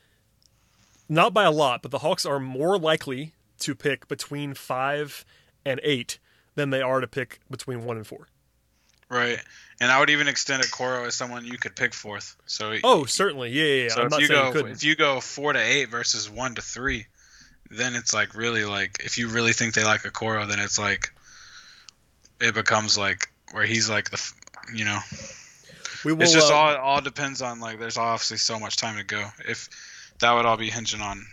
not by a lot, but the Hawks are more likely to pick between five and eight than they are to pick between one and four. Right, and I would even extend Okoro as someone you could pick fourth. So Oh, certainly, yeah, yeah. yeah. so I'm if not you go you if you go four to eight versus one to three, then it's like really like if you really think they like Okoro, then it's like it becomes like where he's like the you know we will. it's just uh, all all depends on like there's obviously so much time to go. If that would all be hinging on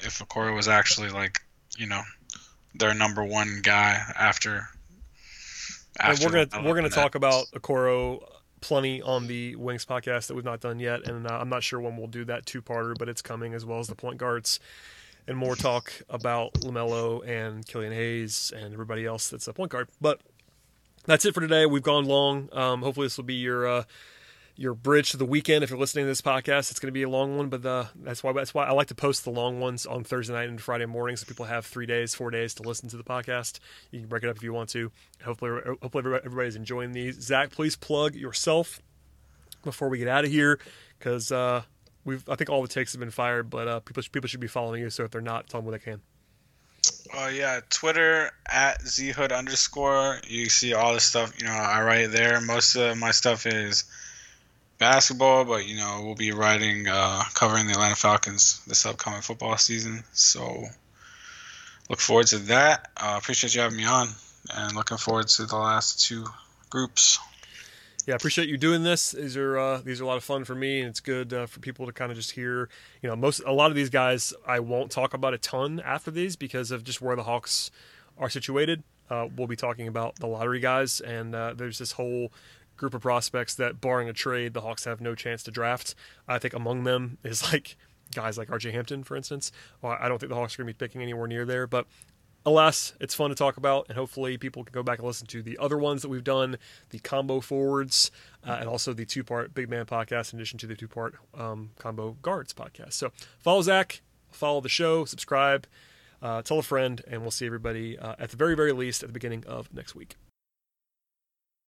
if Okoro was actually like you know their number one guy after. And we're gonna we're gonna talk about Okoro plenty on the Wings podcast that we've not done yet, and uh, I'm not sure when we'll do that two parter, but it's coming as well as the point guards and more talk about LaMelo and Killian Hayes and everybody else that's a point guard. But that's it for today. We've gone long. Um, hopefully, this will be your uh, your bridge to the weekend. If you're listening to this podcast, it's going to be a long one, but uh, that's why that's why I like to post the long ones on Thursday night and Friday morning, so people have three days, four days to listen to the podcast. You can break it up if you want to. Hopefully, hopefully everybody- everybody's enjoying these. Zach, please plug yourself before we get out of here, because uh, we've I think all the takes have been fired, but uh, people people should be following you. So if they're not, tell them what they can. Oh yeah, Twitter at zhood underscore. You see all the stuff. You know, I write there. Most of my stuff is basketball, but you know, we'll be writing, uh, covering the Atlanta Falcons this upcoming football season. So look forward to that. Uh, appreciate you having me on, and looking forward to the last two groups. yeah, I appreciate you doing this. These are uh, these are a lot of fun for me, and it's good uh, for people to kind of just hear. You know, most a lot of these guys I won't talk about a ton after these because of just where the Hawks are situated. Uh, we'll be talking about the lottery guys, and uh, there's this whole group of prospects that, barring a trade, the Hawks have no chance to draft. I think among them is like guys like RJ Hampton, for instance. Well, I don't think the Hawks are going to be picking anywhere near there, but alas, it's fun to talk about, and hopefully people can go back and listen to the other ones that we've done, the combo forwards, uh, and also the two-part Big Man podcast, in addition to the two-part um, combo guards podcast. So follow Zach, follow the show, subscribe, uh, tell a friend, and we'll see everybody uh, at the very, very least at the beginning of next week.